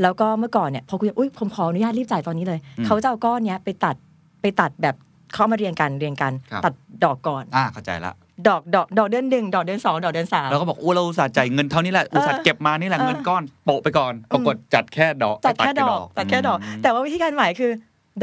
แล้วก็เมื่อก่อนเนี่ยพอคุยอุ้ยผมขออนุญาตรีบจ่ายตอนนี้เลยอืมเขาจะเอาก้อนเนี้ยไปตัด ไปตัดแบบเขาเอามาเรียงกันเรียงกัน ครับ ตัดดอกก่อน อ่าเข้าใจละดอกดอกดอกเดือนหนึ่งดอกเดือนสองดอกเดือนสามเราก็บอกโอ้เราอุตส่าห์จ่ายเงินเท่านี้แหละอุตส่าห์เก็บมานี่แหละเออเงินก้อนโปะไปก่อนปรากฏจัดแค่ดอกตัดแค่ไดอกตัดแค่ดอก มแต่ว่าวิธีการใหม่คือ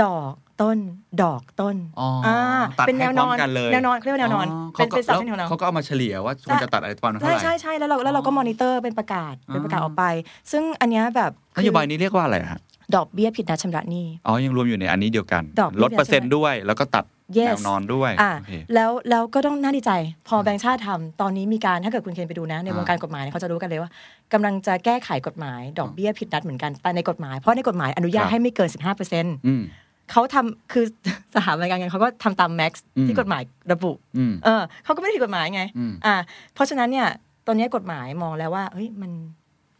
ดอกต้น ดอกต้นอ๋ออ่ตัดเป็นแนให้วพนร้ออมนกันเลยแนวนอนเขาเรียกว่าแนวนอนเขาเป็นก็เป็นสับแล้วเป็นแนวนอน เขาก็เอามาเฉลี่ยว่าควรจะตัดอะไรประมาณเท่าใช่ไหร่ ใช่ใช่แล้วเราแล้วเราก็มอนิเตอร์เป็นประกาศเป็นประกาศอ๋อออกไป ซึ่งอันเนี้ยแบบนโยบายนี้เรียกว่าอะไรฮะ ดอกเบี้ยผิดนัดชำระหนี้อ๋อยังรวมอยู่ในอันนี้เดียวกันดอกเบี้ยลดเปอร์เซ็นต์ด้วย แล้วก็ตัด Yes แนวนอนด้วยอะโอเคแล้วแล้วก็ต้องน่าดีใจ พอแบงค์ชาติทำตอนนี้มีการถ้าเกิดคุณเคนไปดูนะ ในวงการกฎหมายเนี่ยเขาจะรู้กันเลยว่ากำลังจะแก้ไขกฎหมาย ดอกเบี้ยผิดนัดเหมือนกันแต่ในกฎหมายเพราะในกฎหมายอนุญาตครับให้ไม่เกิน 15เปอร์เซ็นต์อืมเขาทำคือสถาบันการเงินเขาก็ทำตามแม็กซ์อืมที่กฎหมายระบุอืมเออเขาก็ไม่ได้ผิดกฎหมายไงอืมอ่าเพราะฉะนั้นเนี่ยตอนนี้กฎหมายมองแล้วว่าเฮ้ยมัน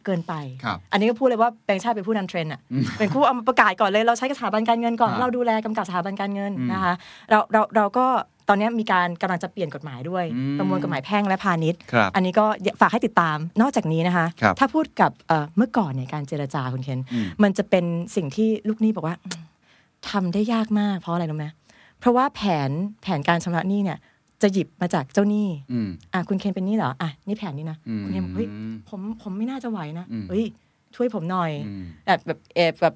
เกินไปครับอันนี้ก็พูดเลยว่าแบงค์ชาติเป็นผู้นำเทรนด์อะอืมเป็นผู้เอามาประกาศก่อนเลยเราใช้กับสถาบันการเงินก่อนอ่าเราดูแลกำกับสถาบันการเงินอืมนะคะเราเราเราก็ตอนนี้มีการกำลังจะเปลี่ยนกฎหมายด้วยอืมประมวลกฎหมายแพ่งและพาณิชย์ครับอันนี้ก็ฝากให้ติดตาม นอกจากนี้นะคะครับถ้าพูดกับเอ่อเมื่อก่อนเนี่ยการเจรจาคุณเคนอืมมันจะเป็นสิ่งที่ลูกหนี้บอกว่าอืมทำได้ยากมากเพราะอะไรรู้ไหมเพราะว่าแผนแผนการชำระหนี้เนี่ย จะหยิบมาจากเจ้าหนี้อืมอะคุณเคนเป็นหนี้เหรออะนี่แผนนี้นะอืมคุณเคนบอกเฮ้ยผมผมไม่น่าจะไหวนะอืมเฮ้ยช่วยผมหน่อยอืมแบบแบบเออแบบ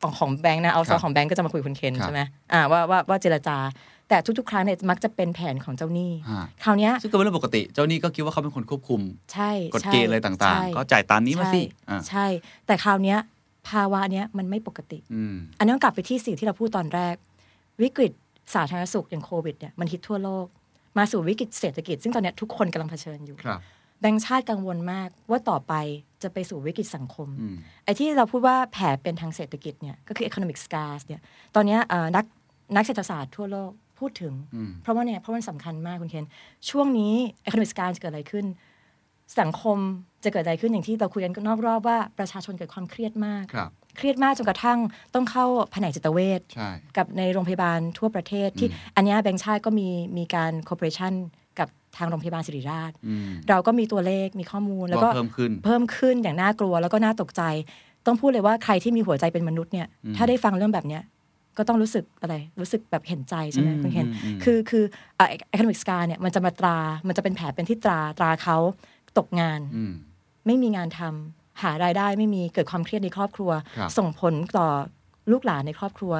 ของของแบงค์นะเอาครัซบของแบงค์ก็จะมาคุยกับคุณเคนครับใช่ไหมอ่าว่าว่าว่าเจรจา แต่ทุกๆ ครั้งเนี่ยมักจะเป็นแผนของเจ้าหนี้ฮะคราวเนี้ยซึ่งก็เป็นเรื่องปกติเจ้าหนี้ก็คิดว่าเขาเป็นคนควบคุม ใช่กฎใช่เกณฑ์อะไรต่างใช่ๆก็จ่ายตามนี้มาสิใช่อ่าใช่แต่คราวเนี้ยภาวะเนี้ยมันไม่ปกติอืมอันนี้ต้องกลับไปที่สิ่งที่เราพูดตอนแรก วิกฤตสาธารณสุขอย่างโควิดเนี่ยมันฮิตทั่วโลก มาสู่วิกฤตเศรษฐกิจ ซึ่งตอนเนี้ยทุกคนกำลังเผชิญอยู่ครับแบงก์ชาติกังวลมากว่าต่อไปจะไปสู่วิกฤตสังคมอืมไอ้ที่เราพูดว่าแผลเป็นทางเศรษฐกิจเนี่ยก็คือ economic scars เนี่ยตอนเนี้ยเอ่อนักนักเศรษฐศาสตร์ทั่วโลกพูดถึงอืมเพราะว่าเนี่ยเพราะมันสำคัญมากคุณเคนช่วงนี้ economic scar จะเกิดอะไรขึ้น สังคมจะเกิดอะไรขึ้นอย่างที่เราคุยกันนอกรอบว่าประชาชนเกิดความเครียดมากครับ เครียดมากจนกระทั่งต้องเข้าแผนกจิตเวชใช่กับในโรงพยาบาลทั่วประเทศที่อันเนี้ยแบงค์ชาติก็มีมีการ cooperation กับทางโรงพยาบาลศิริราชอืมเราก็มีตัวเลขมีข้อมูล แล้วก็ว่าเพิ่มขึ้นเพิ่มขึ้นอย่างน่ากลัวแล้วก็น่าตกใจ ต้องพูดเลยว่าใครที่มีหัวใจเป็นมนุษย์เนี่ยอืมถ้าได้ฟังเรื่องแบบเนี้ยก็ต้องรู้สึกอะไร รู้สึกแบบเห็นใจใช่ไหมอืมคุณเคนอืมอืมคือคือเอ่อ economic scar เนี่ยมันจะมาตรา มันจะเป็นแผลเป็นที่ตราตราเขาตกงานอืมไม่มีงานทำ หารายได้ไม่มีเกิดความเครียดในครอบครัวครับส่งผลต่อลูกหลานในครอบครัว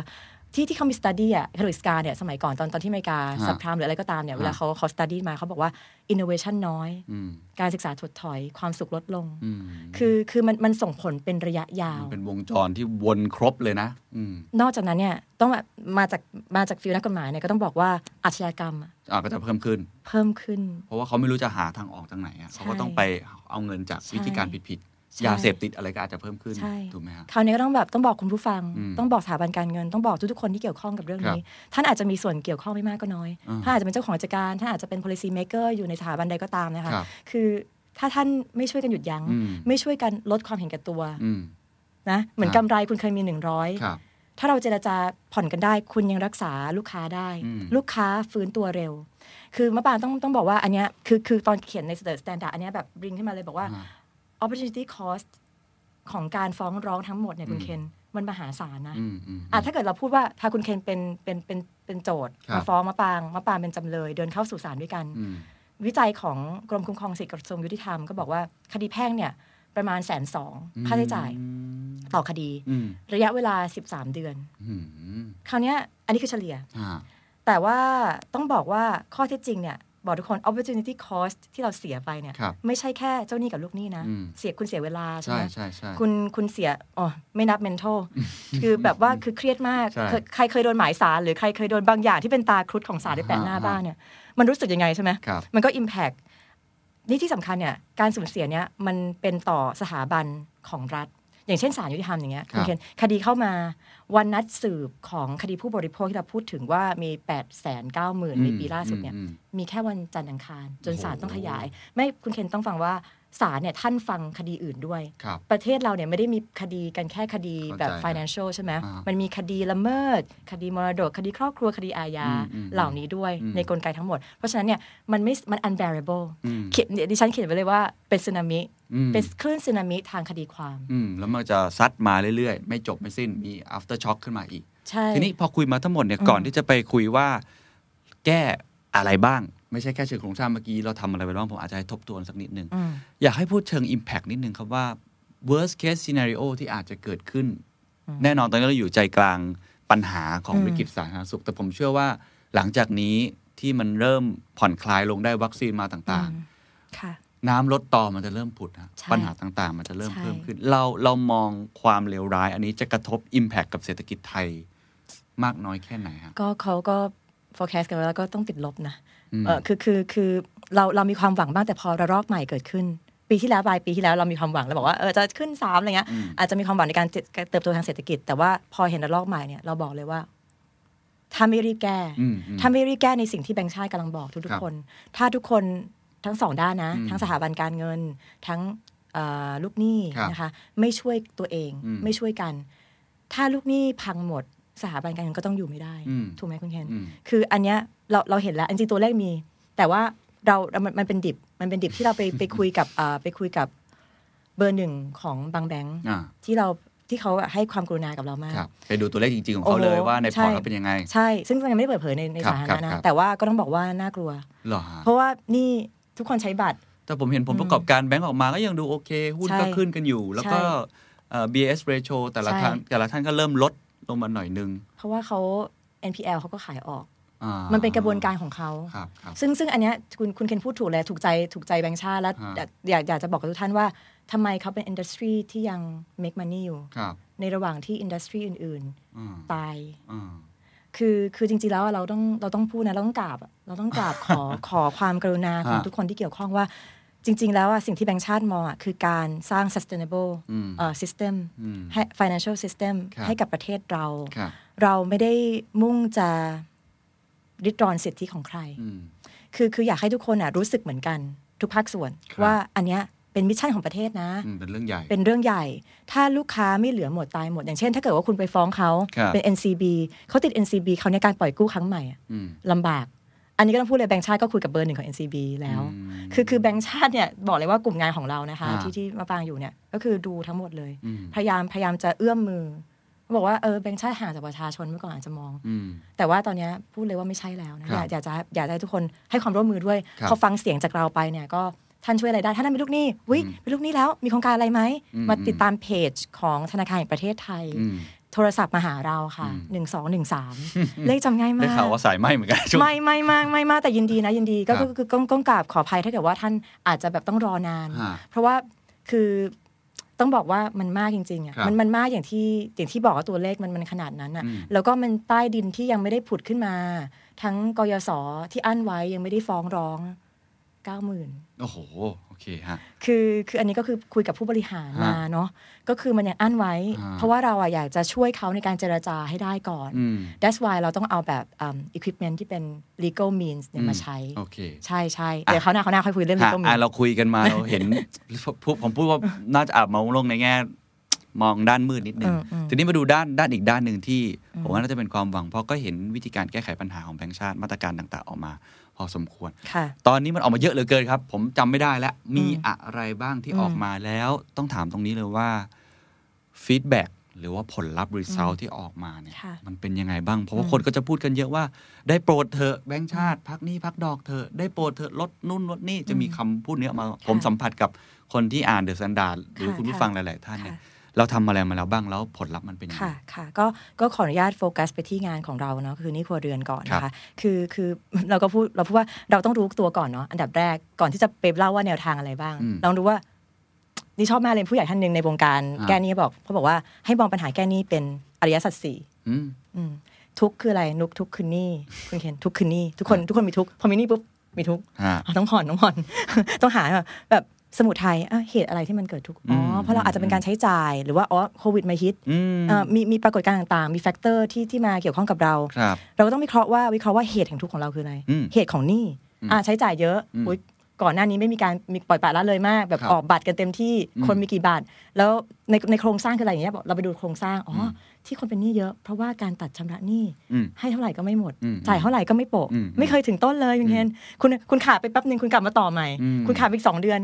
ที่ที่เขามีสตูดี้อะ economic scar เนี่ยสมัยก่อนตอนตอนที่อเมริกาฮะสับพรามหรืออะไรก็ตามเนี่ยเวลาฮะเขาเขาสตูดี้มาเขาบอกว่า innovation น้อยอืมการศึกษาถดถอยความสุขลดลงอืมคือคือมันมันส่งผลเป็นระยะยาวมันเป็นวงจรที่วนครบเลยนะอืมนอกจากนั้นเนี่ยต้องมามาจากมาจากฟิลนักกฎหมายเนี่ยก็ต้องบอกว่าอาชญากรรมอะอ่าก็จะเพิ่มขึ้น เพิ่มขึ้น เพราะว่าเขาไม่รู้จะหาทางออกทางไหนอะใช่เขาก็ต้องไปเอาเงินจากใช่วิธีการผิดใช่ๆ ยาเสพติดอะไรก็อาจจะเพิ่มขึ้นใช่ถูกไหมฮะคราวนี้ก็ต้องแบบต้องบอกคุณผู้ฟังอืมต้องบอกสถาบันการเงิน ต้องบอกทุกๆคนที่เกี่ยวข้องกับเรื่องนี้ ท่านอาจจะมีส่วนเกี่ยวข้องไม่มากก็น้อยอ่าท่านอาจจะเป็นเจ้าของกิจการท่านอาจจะเป็น policy maker อยู่ในสถาบันใดก็ตามนะคะครับคือถ้าท่านไม่ช่วยกันหยุดยัง้งอืมไม่ช่วยกันลดความเห็นแก่ตัวอืมนะเหมือนครับกำไรคุณเคยมีหนึ่งร้อยครับถ้าเราเจรจาผ่อนกันได้ คุณยังรักษาลูกค้าได้อืมลูกค้าฟื้นตัวเร็ว คือมะปรางต้องต้องบอกว่าอันเนี้ยคือคือตอนเขียนใน standard อันเนี้ยแบบบริงขึ้นมาเลยบอกว่าอ่า opportunity cost ของการฟ้องร้องทั้งหมดเนี่ยคุณอืมเคนมันมหาศาลนะอืมอืมอะถ้าเกิดเราพูดว่าถ้าคุณเคนเป็นเป็นเป็นเป็นโจทย์ครับมาฟ้องมะปรางมะปรางเป็นจำเลย เดินเข้าสู่ศาลด้วยกันอืมวิจัยของกรมคุ้มครองสิทธิกระทรวงยุติธรรมก็บอกว่าคดีแพ่งเนี่ยประมาณแสนสองค่าใช้จ่ายต่อคดีอืมระยะเวลา 13 เดือนอืมคราวเนี้ยอันนี้คือเฉลี่ยอ่าแต่ว่าต้องบอกว่าข้อเท็จจริงเนี่ย บอกทุกคน opportunity cost ที่เราเสียไปเนี่ยครับไม่ใช่แค่เจ้าหนี้กับลูกหนี้นะอืมเสียคุณเสียเวลาใช่ใช่ไหมใช่ใช่คุณคุณเสียอ๋อไม่นับ mental คือแบบว่าคือเครียดมากใช่เคยใครเคยโดนหมายสารหรือใครเคยโดนบางอย่างที่เป็นตาครุฑของสารได้แปะหน้าอ่าฮะบ้านเนี่ย มันรู้สึกยังไงใช่ไหมครับมันก็ impact นี่ที่สำคัญเนี่ยการสูญเสียเนี่ยมันเป็นต่อสถาบันของรัฐ อย่างเช่นศาลยุติธรรมอย่างเงี้ยครับณเคนคดีเข้ามาวันนัดสืบของคดีผู้บริโภคที่เราพูดถึงว่ามี8 9 0 0 0 0ในปีล่าสุดเนี่ยอืมมีแค่วันจันทร์อังคาร จนโอ้โหศาลต้องขยาย ไม่คุณเคนต้องฟังว่า ศาลเนี่ยท่านฟังคดีอื่นด้วยครับประเทศเราเนี่ยไม่ได้มีคดีกันแค่คดีแบบเข้าใจ financial ใช่ไหมอ่ามัมันมีคดีละเมิด คดีมรดก คดีครอบครัวคดีอาญาอืมอืมเหล่านี้ด้วยอืมในกลไกทั้งหมด เพราะฉะนั้นเนี่ยมันไม่มัน unbearable อืมเขียนดิฉันเขียนไว้เลยว่าเป็นสึนามิอืมเป็นคลื่นสึนามิทางคดีความอืมแล้วมันจะซัดมาเรื่อยๆ ไม่จบไม่สิ้นมี after shock ขึ้นมาอีกใช่ทีนี้พอคุยมาทั้งหมดเนี่ยอืมก่อนที่จะไปคุยว่าแก้อะไรบ้าง ไม่ใช่แค่เชิงโครงสร้างเมื่อกี้เราทำอะไรไปบ้างผมอาจจะให้ทบทวนสักนิดนึงอืมอยากให้พูดเชิง Impact นิดนึงครับว่า worst case scenario ที่อาจจะเกิดขึ้น แน่นอนตอนนี้เราอยู่ใจกลางปัญหาของอืมวิกฤตสาธารณสุข แต่ผมเชื่อว่าหลังจากนี้ที่มันเริ่มผ่อนคลายลงได้วัคซีนมาต่างอืมค่ะๆน้ำลดต่อมันจะเริ่มผุดฮะใช่ปัญหาต่างๆ มันจะเริ่มใช่เพิ่มขึ้น เราเรามองความเลวร้าย อันนี้จะกระทบ Impact กับเศรษฐกิจไทยมากน้อยแค่ไหนฮะก็เขาก็ forecast กันไว้แล้วก็ต้องติดลบนะอืมเออคือคือคือเราเรามีความหวังบ้างแต่พอระลอกใหม่เกิดขึ้น ปีที่แล้วปลายปีที่แล้วเรามีความหวังเราบอกว่าเออจะขึ้นสามอะไรเงี้ยอืมอาจจะมีความหวังในการเติบโตทางเศรษฐกิจ แต่ว่าพอเห็นระลอกใหม่เนี่ยเราบอกเลยว่า ถ้าไม่รีบแก้อืมอืมถ้าไม่รีบแก้ในสิ่งที่แบงค์ชาติกำลังบอกทุกครัๆบคน ถ้าทุกคนทั้งสองด้านนะอืมทั้งสถาบันการเงิน ทั้งเอ่อลูกหนี้ครับนะคะ ไม่ช่วยตัวเองอืมไม่ช่วยกัน ถ้าลูกหนี้พังหมด สถาบันการเงินก็ต้องอยู่ไม่ได้อืมถูกไหมคุณเคนอืมคืออันเนี้ยเราเราเห็นแล้วจริงๆตัวเลขมี แต่ว่าเราเรามันมันเป็นดิบมันเป็นดิบที่เราไปไปคุยกับอ่าไปคุยกับเบอร์หนึ่งของบางแบงค์อ่าที่เราที่เขาให้ความกรุณากับเรามากครับไปดูตัวเลขจริง ๆ ของโอ้เขาโหเลยว่าในพอร์ตใช่เขาเป็นยังไง ใช่ ซึ่งยังไม่ได้เปิดเผยในในครับสาธารครับณะครันะบแต่ว่าก็ต้องบอกว่าน่ากลัวเหรอฮะเพราะว่านี่ทุกคนใช้บัตร แต่ผมเห็นผลประกอบการแบงก์ออกมาก็ยังดูโอเค หุ้นใช่ก็ขึ้นกันอยู่ แล้วก็ใช่เอ่อ BS ratio แต่ละใช่ท่านแต่ละท่านก็เริ่มลด ลงมาหน่อยนึง เพราะว่าเขา NPL เขาก็ขายออกอ่ามันเป็นกระบวนการของเขาครับครับซึ่งซึ่งอันเนี้ยคุณคุณเคนพูดถูกเลยถูกใจถูกใจแบงค์ชาติแล้วฮะอยากอยากอยากจะบอกกับทุกท่านว่าทำไมเขาเป็น industry ที่ยัง make money อยู่ครับในระหว่างที่ industry อื่นอืมๆตายอืมคือคือจริง ๆ แล้วเราต้องเราต้องพูดนะ เราต้องกราบอะเราต้องกราบขอขอความกรุณาของฮะทุกคนที่เกี่ยวข้องว่า จริง ๆ แล้วอะสิ่งที่แบงค์ชาติมองอะคือการสร้าง sustainable อืมเอ่อ system อืมให้ financial system ครับให้กับประเทศเราครับเราไม่ได้มุ่งจะลิดรอนสิทธิของใครอืมคือคืออยากให้ทุกคนอะรู้สึกเหมือนกันทุกภาคส่วนครับว่าอันเนี้ยเป็น mission ของประเทศนะอืมเป็นเรื่องใหญ่ เป็นเรื่องใหญ่ ถ้าลูกค้าไม่เหลือหมดตายหมด อย่างเช่น ถ้าเกิดว่าคุณไปฟ้องเขาครับเป็น NCB เขาติด NCB เขาในการปล่อยกู้ครั้งใหม่อะอืมลำบาก อันนี้ก็ต้องพูดเลยแบงค์ชาติก็คุยกับเบอร์หนึ่งของ NCB แล้วอืมคือคือแบงค์ชาติเนี่ยบอกเลยว่ากลุ่มงานของเรานะคะอ่าที่ที่มาปางอยู่เนี่ยก็คือดูทั้งหมดเลยอืมพยายามพยายามจะเอื้อมมือ บอกว่าเออแบงค์ชาติห่างจากประชาชนเมื่อก่อนอาจจะมองอืมแต่ว่าตอนเนี้ยพูดเลยว่าไม่ใช่แล้วนะครับอยากอยากจะอยากจะให้ทุกคนให้ความร่วมมือด้วยครับพอฟังเสียงจากเราไปเนี่ยก็ท่านช่วยอะไรได้ ถ้าท่านเป็นลูกหนี้วิอืมเป็นลูกหนี้แล้วมีโครงการอะไรไหมอืมมาติดตามเพจของธนาคารแห่งประเทศไทยอืม โทรศัพท์มาหาเราค่ะอืมหนึ่งสองหนึ่งสามเลขจำง่ายมาได้กข่าวว่าสายไหมเหมือนกันช่วงไม่ไม่มากไม่มากแต่ยินดีนะยินดีก็ครับก็คือก้องก้องกราบขออภัยถ้าเกิดว่าท่านอาจจะแบบต้องรอนานฮะเพราะว่าคือต้องบอกว่ามันมากจริงๆอะครับมันมันมากอย่างที่อย่างที่บอกว่าตัวเลขมันมันขนาดนั้นอะอืมแล้วก็มันใต้ดินที่ยังไม่ได้ผุดขึ้นมา ทั้งกยศที่อั้นไว้ยังไม่ได้ฟ้องร้องเก้าหมื่นโอ้โหโอ เคฮะคือคืออันนี้ก็คือคุยกับผู้บริหารฮะมาเนาะก็คือมันยังอั้นไว้ฮะเพราะว่าเราอะอยากจะช่วยเขาในการเจรจาให้ได้ก่อนอืม That's why เราต้องเอาแบบอืม equipment ที่เป็น legal means เนี่ยมาใช้โอเคใช่ใช่เดี๋ยวเขาวหน้าเขาวหน้าค่อยคุยเรื่องฮะ legal อะ means เราคุยกันมาเราเห็นพูดผมพูดว่าน่าจะอาบมองลงในแง่มองด้านมืดนิดนึงอืมอืมทีนี้มาดูด้านด้านอีกด้านหนึ่งที่ผมว่าน่าจะเป็นความหวัง เพราะก็เห็นวิธีการแก้ไขปัญหาของแบงก์ชาติมาตรการต่างๆออกมา พอสมควรค่ะตอนนี้มันออกมาเยอะเหลือเกินครับ ผมจำไม่ได้แล้ว มีอืมอะไรบ้างที่อืมออกมาแล้ว ต้องถามตรงนี้เลยว่า feedback หรือว่าผลลัพธ์ result ที่ออกมาเนี่ยค่ะมันเป็นยังไงบ้าง เพราะว่าอืมคนก็จะพูดกันเยอะว่า ได้โปรดเถอะแบงค์ชาติ พักหนี้พักดอกเถอะได้โปรดเถอะลดนู่นลดนี่จะมีคำพูดเนี้ยมา ผมสัมผัสกับคนที่อ่านเดอะ a ันดาร์หรือค่ะคุณผู้ค่ะฟังหลาย ๆ ท่านเนี่ยค่ะ เราทำอะไรมาแล้วบ้างแล้วผลลัพธ์มันเป็นยังไงค่ะค่ะก็ก็ขออนุญาตโฟกัสไปที่งานของเราเนาะคือหนี้ครัวเรือนก่อนนะครัคะบคือคือเราก็พูดเราพูดว่าเราต้องรู้ตัวก่อนเนาะอันดับแรกก่อนที่จะไปเล่าว่าแนวทางอะไรบ้างอืมลองดูว่านี่ชอบมากเลยผู้ใหญ่ท่านหนึ่งในวงการอ่าแก้หนี้บอกเขาบอกว่าให้มองปัญหาแก้หนี้เป็นอริยสัจสี่อืมอืมทุกข์คืออะไรนุกทุกข์คือหนี้คุณเคนทุกข์คือหนี้ทุกคนทุกคนมีทุกข์พอมีหนี้ปุ๊บมีทุกข์ฮะอะต้องผ่อนต้องผ่อนต้องหาแบบ สมุทัยอะเหตุอะไรที่มันเกิดทุกข์อ๋ออืมเพราะเราอาจจะเป็นการใช้จ่ายหรือว่าอ๋อโควิดมาฮิตอืมเอ่อมีมีปรากฏการณ์ต่างๆ มี factor ที่ที่มาเกี่ยวข้องกับเราครับเราก็ต้องวิเคราะห์ว่าวิเคราะห์ว่าเหตุแห่งทุกข์ของเราคืออะไรอืมเหตุของหนี้อืมอ่าใช้จ่ายเยอะอืมอุ๊ยก่อนหน้านี้ไม่มีการมีปล่อยปละละเลยมาก แบบครับออกบัตรกันเต็มที่อืมคนมีกี่ใบแล้วในในโครงสร้างคืออะไรอย่างเงี้ยบอกเราไปดูโครงสร้างอ๋ออืมที่คนเป็นหนี้เยอะ เพราะว่าการตัดชำระหนี้อืมให้เท่าไหร่ก็ไม่หมดอืมจ่ายเท่าไหร่ก็ไม่โปะอืมไม่เคยถึงต้นเลยคุณเคนคุณคุณขาดไปแป๊บหนึ่งคุณกลับมาต่อใหม่อืมคุณขาดไปอีกสองเดือน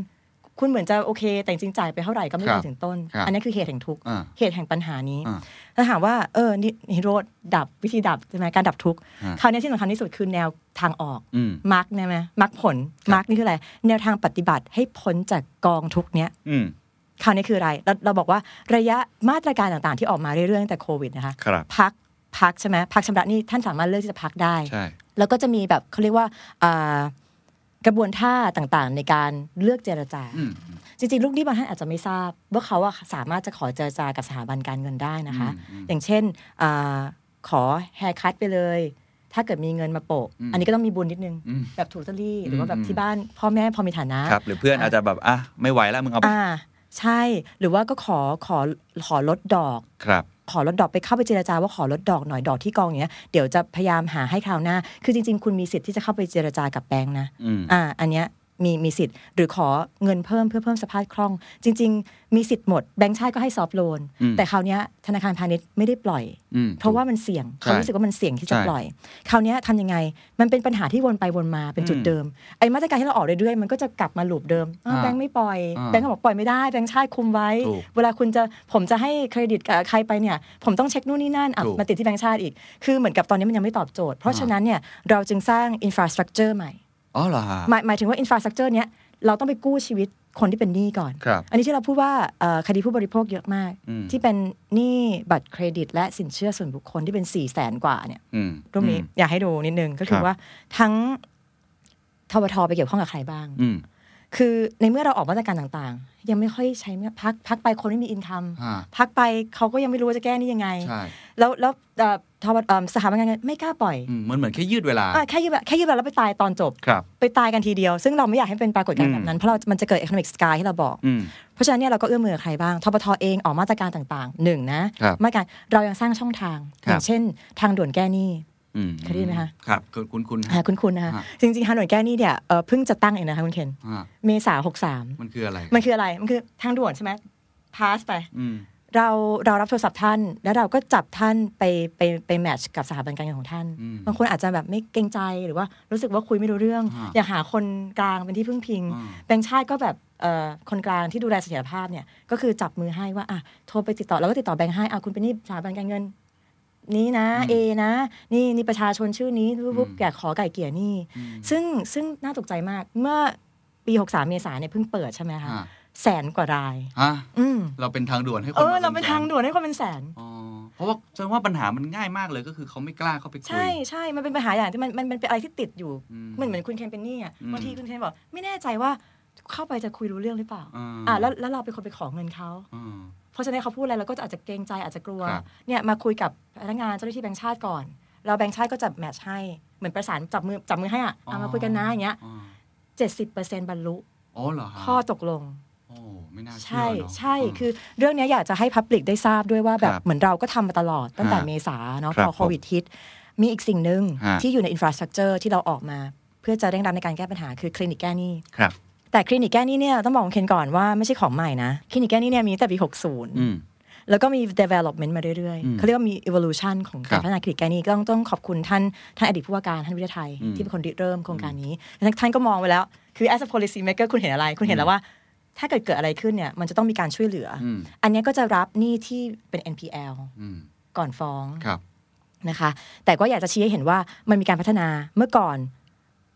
คุณเหมือนจะโอเค แต่จริงๆจ่ายไปเท่าไหร่ก็ไม่ครัเคยถึงต้นครับอันนี้คือเหตุแห่งทุกข์อ่าเหตุแห่งปัญหานี้อ่าแล้วถามว่าเออนี่นิโรธดับวิธีดับใช่ไหมการดับทุกข์ฮะคราวนี้ที่สำคัญที่สุดคือแนวทางออกอืมมาร์กใช่ไหมมาร์กผลครับมาร์กนี่คืออะไรแนวทางปฏิบัติให้พ้นจากกองทุกข์เนี้ยอืมคราวนี้คืออะไรเราเราบอกว่าระยะมาตรการต่างๆ ที่ออกมาเรื่อยๆตั้งแต่โควิดนะคะครับพักพักใช่ไหมพักชำระหนี้ท่านสามารถเลือกที่จะพักได้ใช่แล้วก็จะมีแบบเขาเรียกว่าอ่า กระบวนท่าต่างๆ ในการเลือกเจรจาอืมจริงๆ ลูกหนี้บางท่านอาจจะไม่ทราบ ว่าเขาอะสามารถจะขอเจรจากับสถาบันการเงินได้นะคะอืมอย่างเช่นอาขอ haircut ไปเลย ถ้าเกิดมีเงินมาโปะอืมอันนี้ก็ต้องมีบุญนิดนึงอืมแบบถูกลอตเตอรี่หรือว่าแบบอืบมที่บ้านพ่อแม่พอมีฐานะครับหรือเพื่อนอาจจะแบบอะไม่ไหวแล้วมึงเอาไปอ่าใช่หรือว่าก็ขอขอขอลดดอกครับ ขอลดดอกไปเข้าไปเจรจาว่าขอลดดอกหน่อยดอกที่กองอย่างเงี้ยเดี๋ยวจะพยายามหาให้คราวหน้า คือจริง ๆ คุณมีสิทธิ์ที่จะเข้าไปเจรจากับแบงค์นะอืมอ่าอันเนี้ย มีมีสิทธิ์ หรือขอเงินเพิ่มเพื่อเพิ่มสภาพคล่อง จริง ๆ มีสิทธิ์หมดแบงค์ชาติก็ให้ซอฟท์โลนอืมแต่คราวเนี้ยธนาคารพาณิชย์ไม่ได้ปล่อยอืมเพราะว่ามันเสี่ยงใช่เขารู้สึกว่ามันเสี่ยงที่จะใช่ปล่อย คราวเนี้ยทำยังไงมันเป็นปัญหาที่วนไปวนมาเป็นจุดอืมเดิมไอ้มาตรการที่เราออกเรื่อยๆมันก็จะกลับมา loop เดิมอ้าวอ่าแบงค์ไม่ปล่อยอ่าแบงค์ก็บอกปล่อยไม่ได้แบงค์ชาติคุมไว้ถูกเวลาคุณจะผมจะให้เครดิตกับใครไปเนี่ยผมต้องเช็คนู่นนี่นั่นอะถูกมาติดที่แบงค์ชาติอีก คือเหมือนกับตอนนี้มันยังไม่ตอบโจทย์ เพราะอ่าฉะนั้นเนี่ยเราจึงสร้าง infrastructure ใหม่ อ๋อเหรอฮะหมายหมายถึงว่า infrastructure เนี้ยเราต้องไปกู้ชีวิตคนที่เป็นหนี้ก่อน ครับ อันนี้ที่เราพูดว่าเอ่อคดีผู้บริโภคเยอะมาก อืม ที่เป็นหนี้บัตรเครดิต และสินเชื่อส่วนบุคคลที่เป็น4ี่แสนกว่าเนี่ยอืมรูปนี้อืมอยากให้ดูนิดนึงก็คืคอรับว่าทั้งทบทไปเกี่ยวข้องกับใครบ้าง อืมคือในเมื่อเราออกมาตรการต่างๆ ยังไม่ค่อยใช้เนี่ยพักพักไปคนไม่มีอินคัม ฮะพักไปเขาก็ยังไม่รู้ว่าจะแก้นี่ยังไง ใช่ แล้วแล้วเอ่อ ทบเอ่อสถาบันการเงินไม่กล้าปล่อยอืมมันเหมือนแค่ยืดเวลาอะแค่ยืดแบบแค่ยืดแบบแล้วไปตายตอนจบครับไปตายกันทีเดียว ซึ่งเราไม่อยากให้เป็นปรากฏการอืณ์มแบบนั้น เพราะเรามันจะเกิด economic sky ที่เราบอกอืมเพราะฉะนั้นเนี่ยเราก็เอื้อมมือกับใครบ้างทบทเองออกมาตรการต่างๆหนึ่งนะครับมาตรการเรายังสร้างช่องทางครับอย่างเช่น ทางด่วนแก้หนี้อืมเคยได้ยินไหมคะครับคุณคุณคุณอ่าคุณคุณนะคะฮะจริงๆทางด่วนแก้หนี้เนี่ยเอ่อเพิ่งจะตั้งเองนะคะคุณเคนอ่าเมษาหกสามมันคืออะไรมันคืออะไรมันคือทางด่วนใช่ไหมพาสไปอืม เราเรารับโทรศัพท์ท่าน แล้วเราก็จับท่านไปไปไปแมทช์กับสถาบันการเงินของท่านอืมบางคนอาจจะแบบไม่เกรงใจหรือว่ารู้สึกว่าคุยไม่รู้เรื่องฮะอยากหาคนกลางเป็นที่พึ่งพิงอ่าแบงค์ชาติก็แบบเอ่อคนกลางที่ดูแลเสถียรภาพเนี่ยก็คือจับมือให้ว่าอะโทรไปติดต่อแล้วก็ติดต่อแบงค์ให้อะคุณเป็นหนี่สถาบันการเงิน นี้นะเอนะ นี่นี่ประชาชนชื่อนี้ปุ๊บๆอยากขอไก่เกลี่ยหนี่อืมซึ่งซึ่งน่าตกใจมากเมื่อปี 63 เมษาเนี่ยเพิ่งเปิดใช่ไหมคะอ่า แสนกว่ารายฮะอืมเราเป็นทางด่วนให้คนเออมเราเป็นแสทางด่วนให้คนเป็นแสนอ๋อเพราะว่าแสดงว่าปัญหามันง่ายมากเลยก็คือเขาไม่กล้าเข้าไปคุย ใช่ใช่มันเป็นปัญหาอย่างที่มันมันมันเป็นอะไรที่ติดอยู่อืมเหมือนเหมือนคุณเคนเป็นหนี่อะอืมบางทีคุณเคนบอก ไม่แน่ใจว่าเข้าไปจะคุยรู้เรื่องหรือเปล่าอ่าอ่าแล้วแล้วเราเป็นคนไปขอเงินเขาอ่าเพราะฉะนั้นเขาพูดอะไรเราก็จะอาจจะเกรงใจอาจจะกลัวครับเนี่ยมาคุยกับพนักงานเจ้าหน้าที่แบงค์ชาติก่อน เราแบงค์ชาติก็จะ match ให้เหมือนประสานจับมือจับมือให้อะเอามาคุยกันนะอย่างเงี้ยอ๋อเจ็ดสิบเปอร์เซ็นต์บรรลุอ๋อเหรอฮะข้อตกลง โอ้ไม่น่าเชื่ใช่เนอะใช่ไหม คือเรื่องเนี้ยอยากจะให้ public ได้ทราบด้วยว่าแบบครับเหมือนเราก็ทำมาตลอดตั้งแต่ฮะเมษาเนาะครับพอโควิดฮิตมีอีกสิ่งหนึ่งฮะ ที่อยู่ใน infrastructure ที่เราออกมา เพื่อจะเร่งรัดในการแก้ปัญหาคือคลินิกแก้หนี้ ครับ แต่คลินิกแก้หนี้เนี่ยต้องบอกคุณเคนก่อนว่าไม่ใช่ของใหม่นะคลินิกแก้หนี้เนี่ยมีตั้งแต่ปีอืม60แล้วก็มี development มาเรื่อยอืมๆ เขาเรียกว่ามี evolution ของครัการบพัฒนาคลินิกแก้หนี้ก็ต้องต้องขอบคุณท่านท่านอดีตผู้ว่าการท่านวิทยาไทย อืมที่เป็นคนริเริ่มโครงการนี้แล้วท่านก็มองไว้แล้ว คือ as a policy maker คุณเห็นอะไร คุณเห็นแล้วว่า ถ้าเกิดเกิดอะไรขึ้นเนี่ยมันจะต้องมีการช่วยเหลือออืมอันเนี้ยก็จะรับหนี้ที่เป็น NPL อืมก่อนฟ้องครับนะคะ แต่ก็อยากจะชี้ให้เห็นว่ามันมีการพัฒนาเมื่อก่อน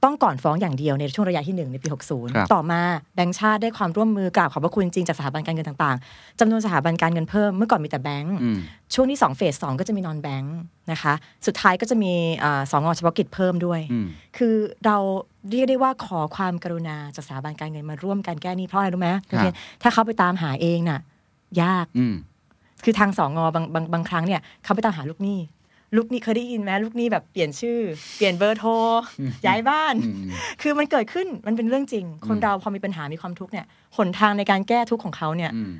ต้องก่อนฟ้องอย่างเดียวในช่วงระยะที่ 1 ในปีครับ60 ต่อมาแบงก์ชาติได้ความร่วมมือกราบขอบพระคุณจริงจากสถาบันการเงินต่างๆจำนวนสถาบันการเงินเพิ่มเมื่อก่อนมีแต่แบงก์อืมช่วงที่2เฟส2ก็จะมีนอนแบงก์นะคะสุดท้ายก็จะมีอ่าสองงเฉพาะกิจเพิ่มด้วยอืมคือเราเรียกได้ว่าขอความกรุณาจากสถาบันการเงินมาร่วมกันแก้หนี้เพราะอะไรรู้ไหมครับโอเคถ้าเขาไปตามหาเองน่ะ ยากอืมคือทางสองงบางบางบางครั้งเนี่ยเขาไปตามหาลูกหนี้ ลูกหนี้เคยได้ยินไหมลูกหนี้แบบเปลี่ยนชื่อ เปลี่ยนเบอร์โทรย้ายบ้านอืมคือมันเกิดขึ้นมันเป็นเรื่องจริง คนอืมเราพอมีปัญหามีความทุกข์เนี่ยหนทางในการแก้ทุกข์ของเขาเนี่ยอืม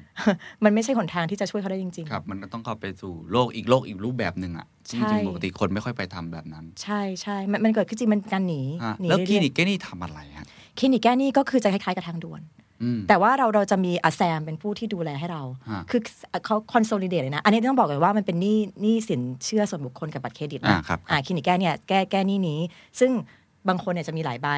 มันไม่ใช่หนทางที่จะช่วยเขาได้จริงครับ มันก็ต้องเข้าไปสู่โลกอีกโลกอีกรูปแบบหนึ่งอะใช่จริงๆปกติคนไม่ค่อยไปทำแบบนั้นๆใช่ใช่มันมันเกิดขึ้นจริงมันการหนีฮะหนีแล้วคลิเรื่อยนิกแกนี่ทำอะไรฮะๆคลินิกแก้หนี้ก็คือจะคล้ายๆกับทางด่วนอืม แต่ว่าเราเราจะมีอ่า SAM เป็นผู้ที่ดูแลให้เราฮะคือเขา consolidate เลยนะ อันนี้ต้องบอกเลยว่ามันเป็นหนี้หนี้สินเชื่อส่วนบุคคลกับบัตรเครดิตอ่านะครับอ่าคลินิกแก้เนี่ยแก้แก้หนี้นี้ ซึ่ง บางคนเนี่ยจะมีหลายใบ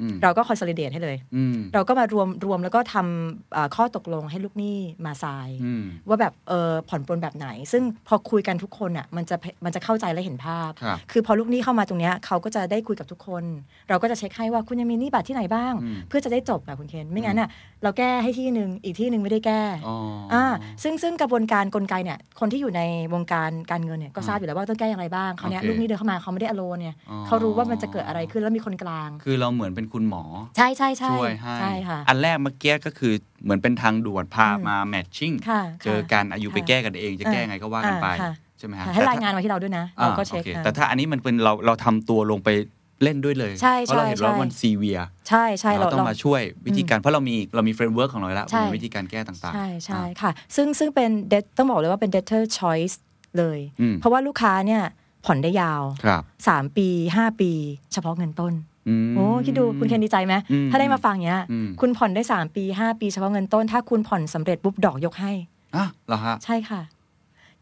อืมเราก็ consolidate ให้เลยอืมเราก็มารวมรวมแล้วก็ทำอ่าข้อตกลงให้ลูกหนี้มาทรายอืมว่าแบบเออผ่อนปลนแบบไหน ซึ่งพอคุยกันทุกคนอะมันจะมันจะเข้าใจและเห็นภาพครับคือพอลูกหนี้เข้ามาตรงเนี้ยเขาก็จะได้คุยกับทุกคน เราก็จะเช็คให้ว่าคุณยังมีหนี้บัตรที่ไหนบ้างอืมเพื่อจะได้จบแบบคุณเคนไม่งั้นอะเราแก้ให้ที่หนึ่งอีกที่หนึ่งไม่ได้แก้อ๋อออ่าซึ่งซึ่งกระบวนการกลไกเนี่ยคนที่อยู่ในวงการการเงินเนี่ยก็อ่าทราบอยู่แล้วว่าต้องแก้อย่างไรบ้างเขาวเนี้ยโอเคลูกหนี้เดินเข้ามาเขาไม่ได้อโลนเนี่ยอ๋อเขารู้ว่ามันจะเกิดอะไรขึ้นแล้วมีคนกลาง คือเราเหมือนเป็นคุณหมอ ใช่ใช่ใช่ช่วยให้ใช่ค่ะอันแรกเมื่อกี้ก็คือเหมือนเป็นทางด่วนพาอืมมาแมทชิ่งค่ะเจอกันอายุค่ะไปแก้กันเอง จะแก้ไงก็ว่ากันไปอ่าค่ะใช่ไหมฮะค่ะให้แต่รายถ้งานมาที่เราด้วยนะอ่าเราก็เช็คโอคอ่าแต่ถ้าอันนี้มันเป็นเราเราทำตัวลงไปเล่นด้วยเลยใช่เพราะเราเห็นใช่ว่าใช่มันซีเวียใช่ใช่เราต้องมาช่วยวิธีการเพราะเรามีเรามี framework ของเราแล้วใช่มีวิธีการแก้ต่างๆ ใช่ใช่อ่าค่ะ ซึ่งซึ่งเป็น debt ต้องบอกเลยว่าเป็น debtor choice เลยอืมเพราะว่าลูกค้าเนี่ย ผ่อนได้ยาวครับ3ปี5ปี เฉพาะเงินต้นอืมโอ้คิดดูคุณเคนดีใจไหมอืมถ้าได้มาฟังเนี้ยอืมคุณผ่อนได้3ปี5ปีเฉพาะเงินต้น ถ้าคุณผ่อนสำเร็จปุ๊บดอกยกให้อะเหรอฮะใช่ค่ะ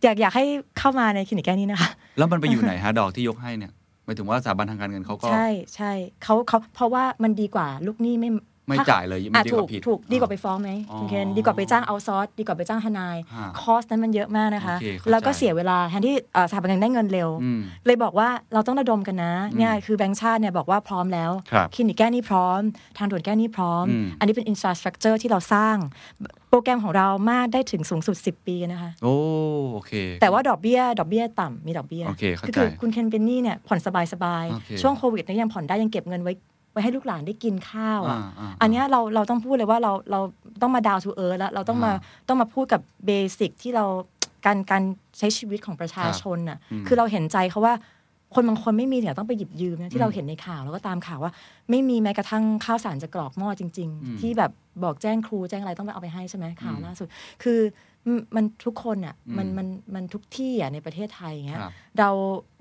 อยากอยากให้เข้ามาในคลินิกแก้นี้นะคะ แล้วมันไปอยู่ไหนฮะดอกที่ยกให้เนี่ยหมายถึงว่าสถาบันทางการเงินเขาก็ ใช่ใช่เขาเขาเพราะว่ามันดีกว่าลูกหนี้ไม่ ไม่ถ้จ่ายเลยมัอะนดีถูกกว่าผิดถูกดีกว่าไปฟ้องไหมอ๋อคุณเคนดีกว่าไปจ้างเอาซอสดีกว่าไปจ้างทนายฮะ cost นั้นมันเยอะมากนะคะโอเคเข้าใจแล้วก็เสียเวลาแทนที่เอ่อสถาบันการเงินได้เงินเร็วอืมเลยบอกว่าเราต้องระดมกันนะอืมเนี่ยคือแบงค์ชาติเนี่ยบอกว่าพร้อมแล้วครับคลินิกแก้หนี้พร้อม ทางด่วนแก้หนี้พร้อมอืมอันนี้เป็น infrastructure ที่เราสร้างโปรแกรมของเรามากได้ถึงสูงสุด 10 ปีนะคะ โอ้โอเค แต่ว่าดอกเบี้ย ดอกเบี้ยต่ำมีดอกเบี้ยโอเคเข้าใจคือคุณเคนเป็นหนี้เนี่ยผ่อนสบายสบายๆโอเคช่วงโควิดเนี่ยยังผ่อนได้ยังเก็บเงินไว้ ไว้ให้ลูกหลานได้กินข้าวอะอ่าอันเนี้ยเราเราต้องพูดเลยว่าเราเราต้องมาดาวทูเอิร์แล้วเราต้องมาอ่าต้องมาพูดกับเบสิกที่เราการการใช้ชีวิตของประชาชนน่ะอืมคือเราเห็นใจเขาว่าคนบางคนไม่มีเนี่ยต้องไปหยิบยืมนะอืที่มเราเห็นในข่าวแล้วก็ตามข่าวว่า ไม่มีแม้กระทั่งข้าวสารจะกรอกหม้อจริงอืมๆที่แบบบอกแจ้งครูแจ้งอะไรต้องไปเอาไปให้ใช่ไหมข่าวอืมล่าสุด คือ มันมันทุกคนอะอืมมันมันมันทุกที่อะในประเทศไทยอย่างเงี้ยครับเรา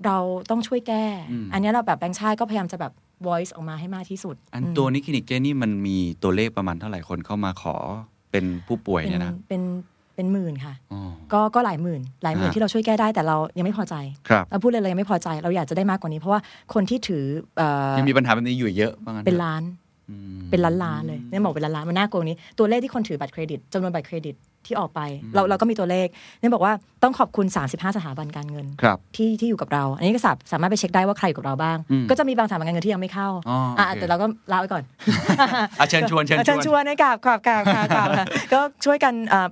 เราต้องช่วยแก้อืมอันเนี้ยเราแบบแบงค์ชาติก็พยายามจะแบบ voice ออกมาให้มากที่สุด อันอืมตัวนี้คลินิกเก้นี่มันมีตัวเลขประมาณเท่าไหร่คนเข้ามาขอเป็นผู้ป่วยเป็นเนี่ยนะเป็นเป็นหมื่นค่ะอ๋อก็ก็หลายหมื่น หลายหมื่นฮะที่เราช่วยแก้ได้แต่เรายังไม่พอใจครับเราพูดเลยเลยยังไม่พอใจ เราอยากจะได้มากกว่านี้เพราะว่าคนที่ถือเอ่อยังมีปัญหาแบบนี้อยู่เยอะบ้างเป็นล้านอืม เป็นล้านล้านๆเลยเนี่ยบอกเป็นล้านล้านๆมันน่ากลัวกว่านี้ตัวเลขที่คนถือบัตรเครดิตจำนวนบัตรเครดิตที่ออกไป เราเราก็มีตัวเลขเนี่ยบอกว่าต้องขอบคุณ 35 สถาบันการเงินครับที่ที่อยู่กับเรา อันนี้ก็สาสามารถไปเช็คได้ว่าใครอยู่กับเราบ้างอืมก็จะมีบางสถาบันการเงินที่ยังไม่เข้าอ๋ออ่อะโอเคแต่เราก็ลาไว้ก่อนอะเชิญชวนเชิญชเชิญวนชวนให้กับกับกับกับกับค่ะก็ช่วยกันเอ่อ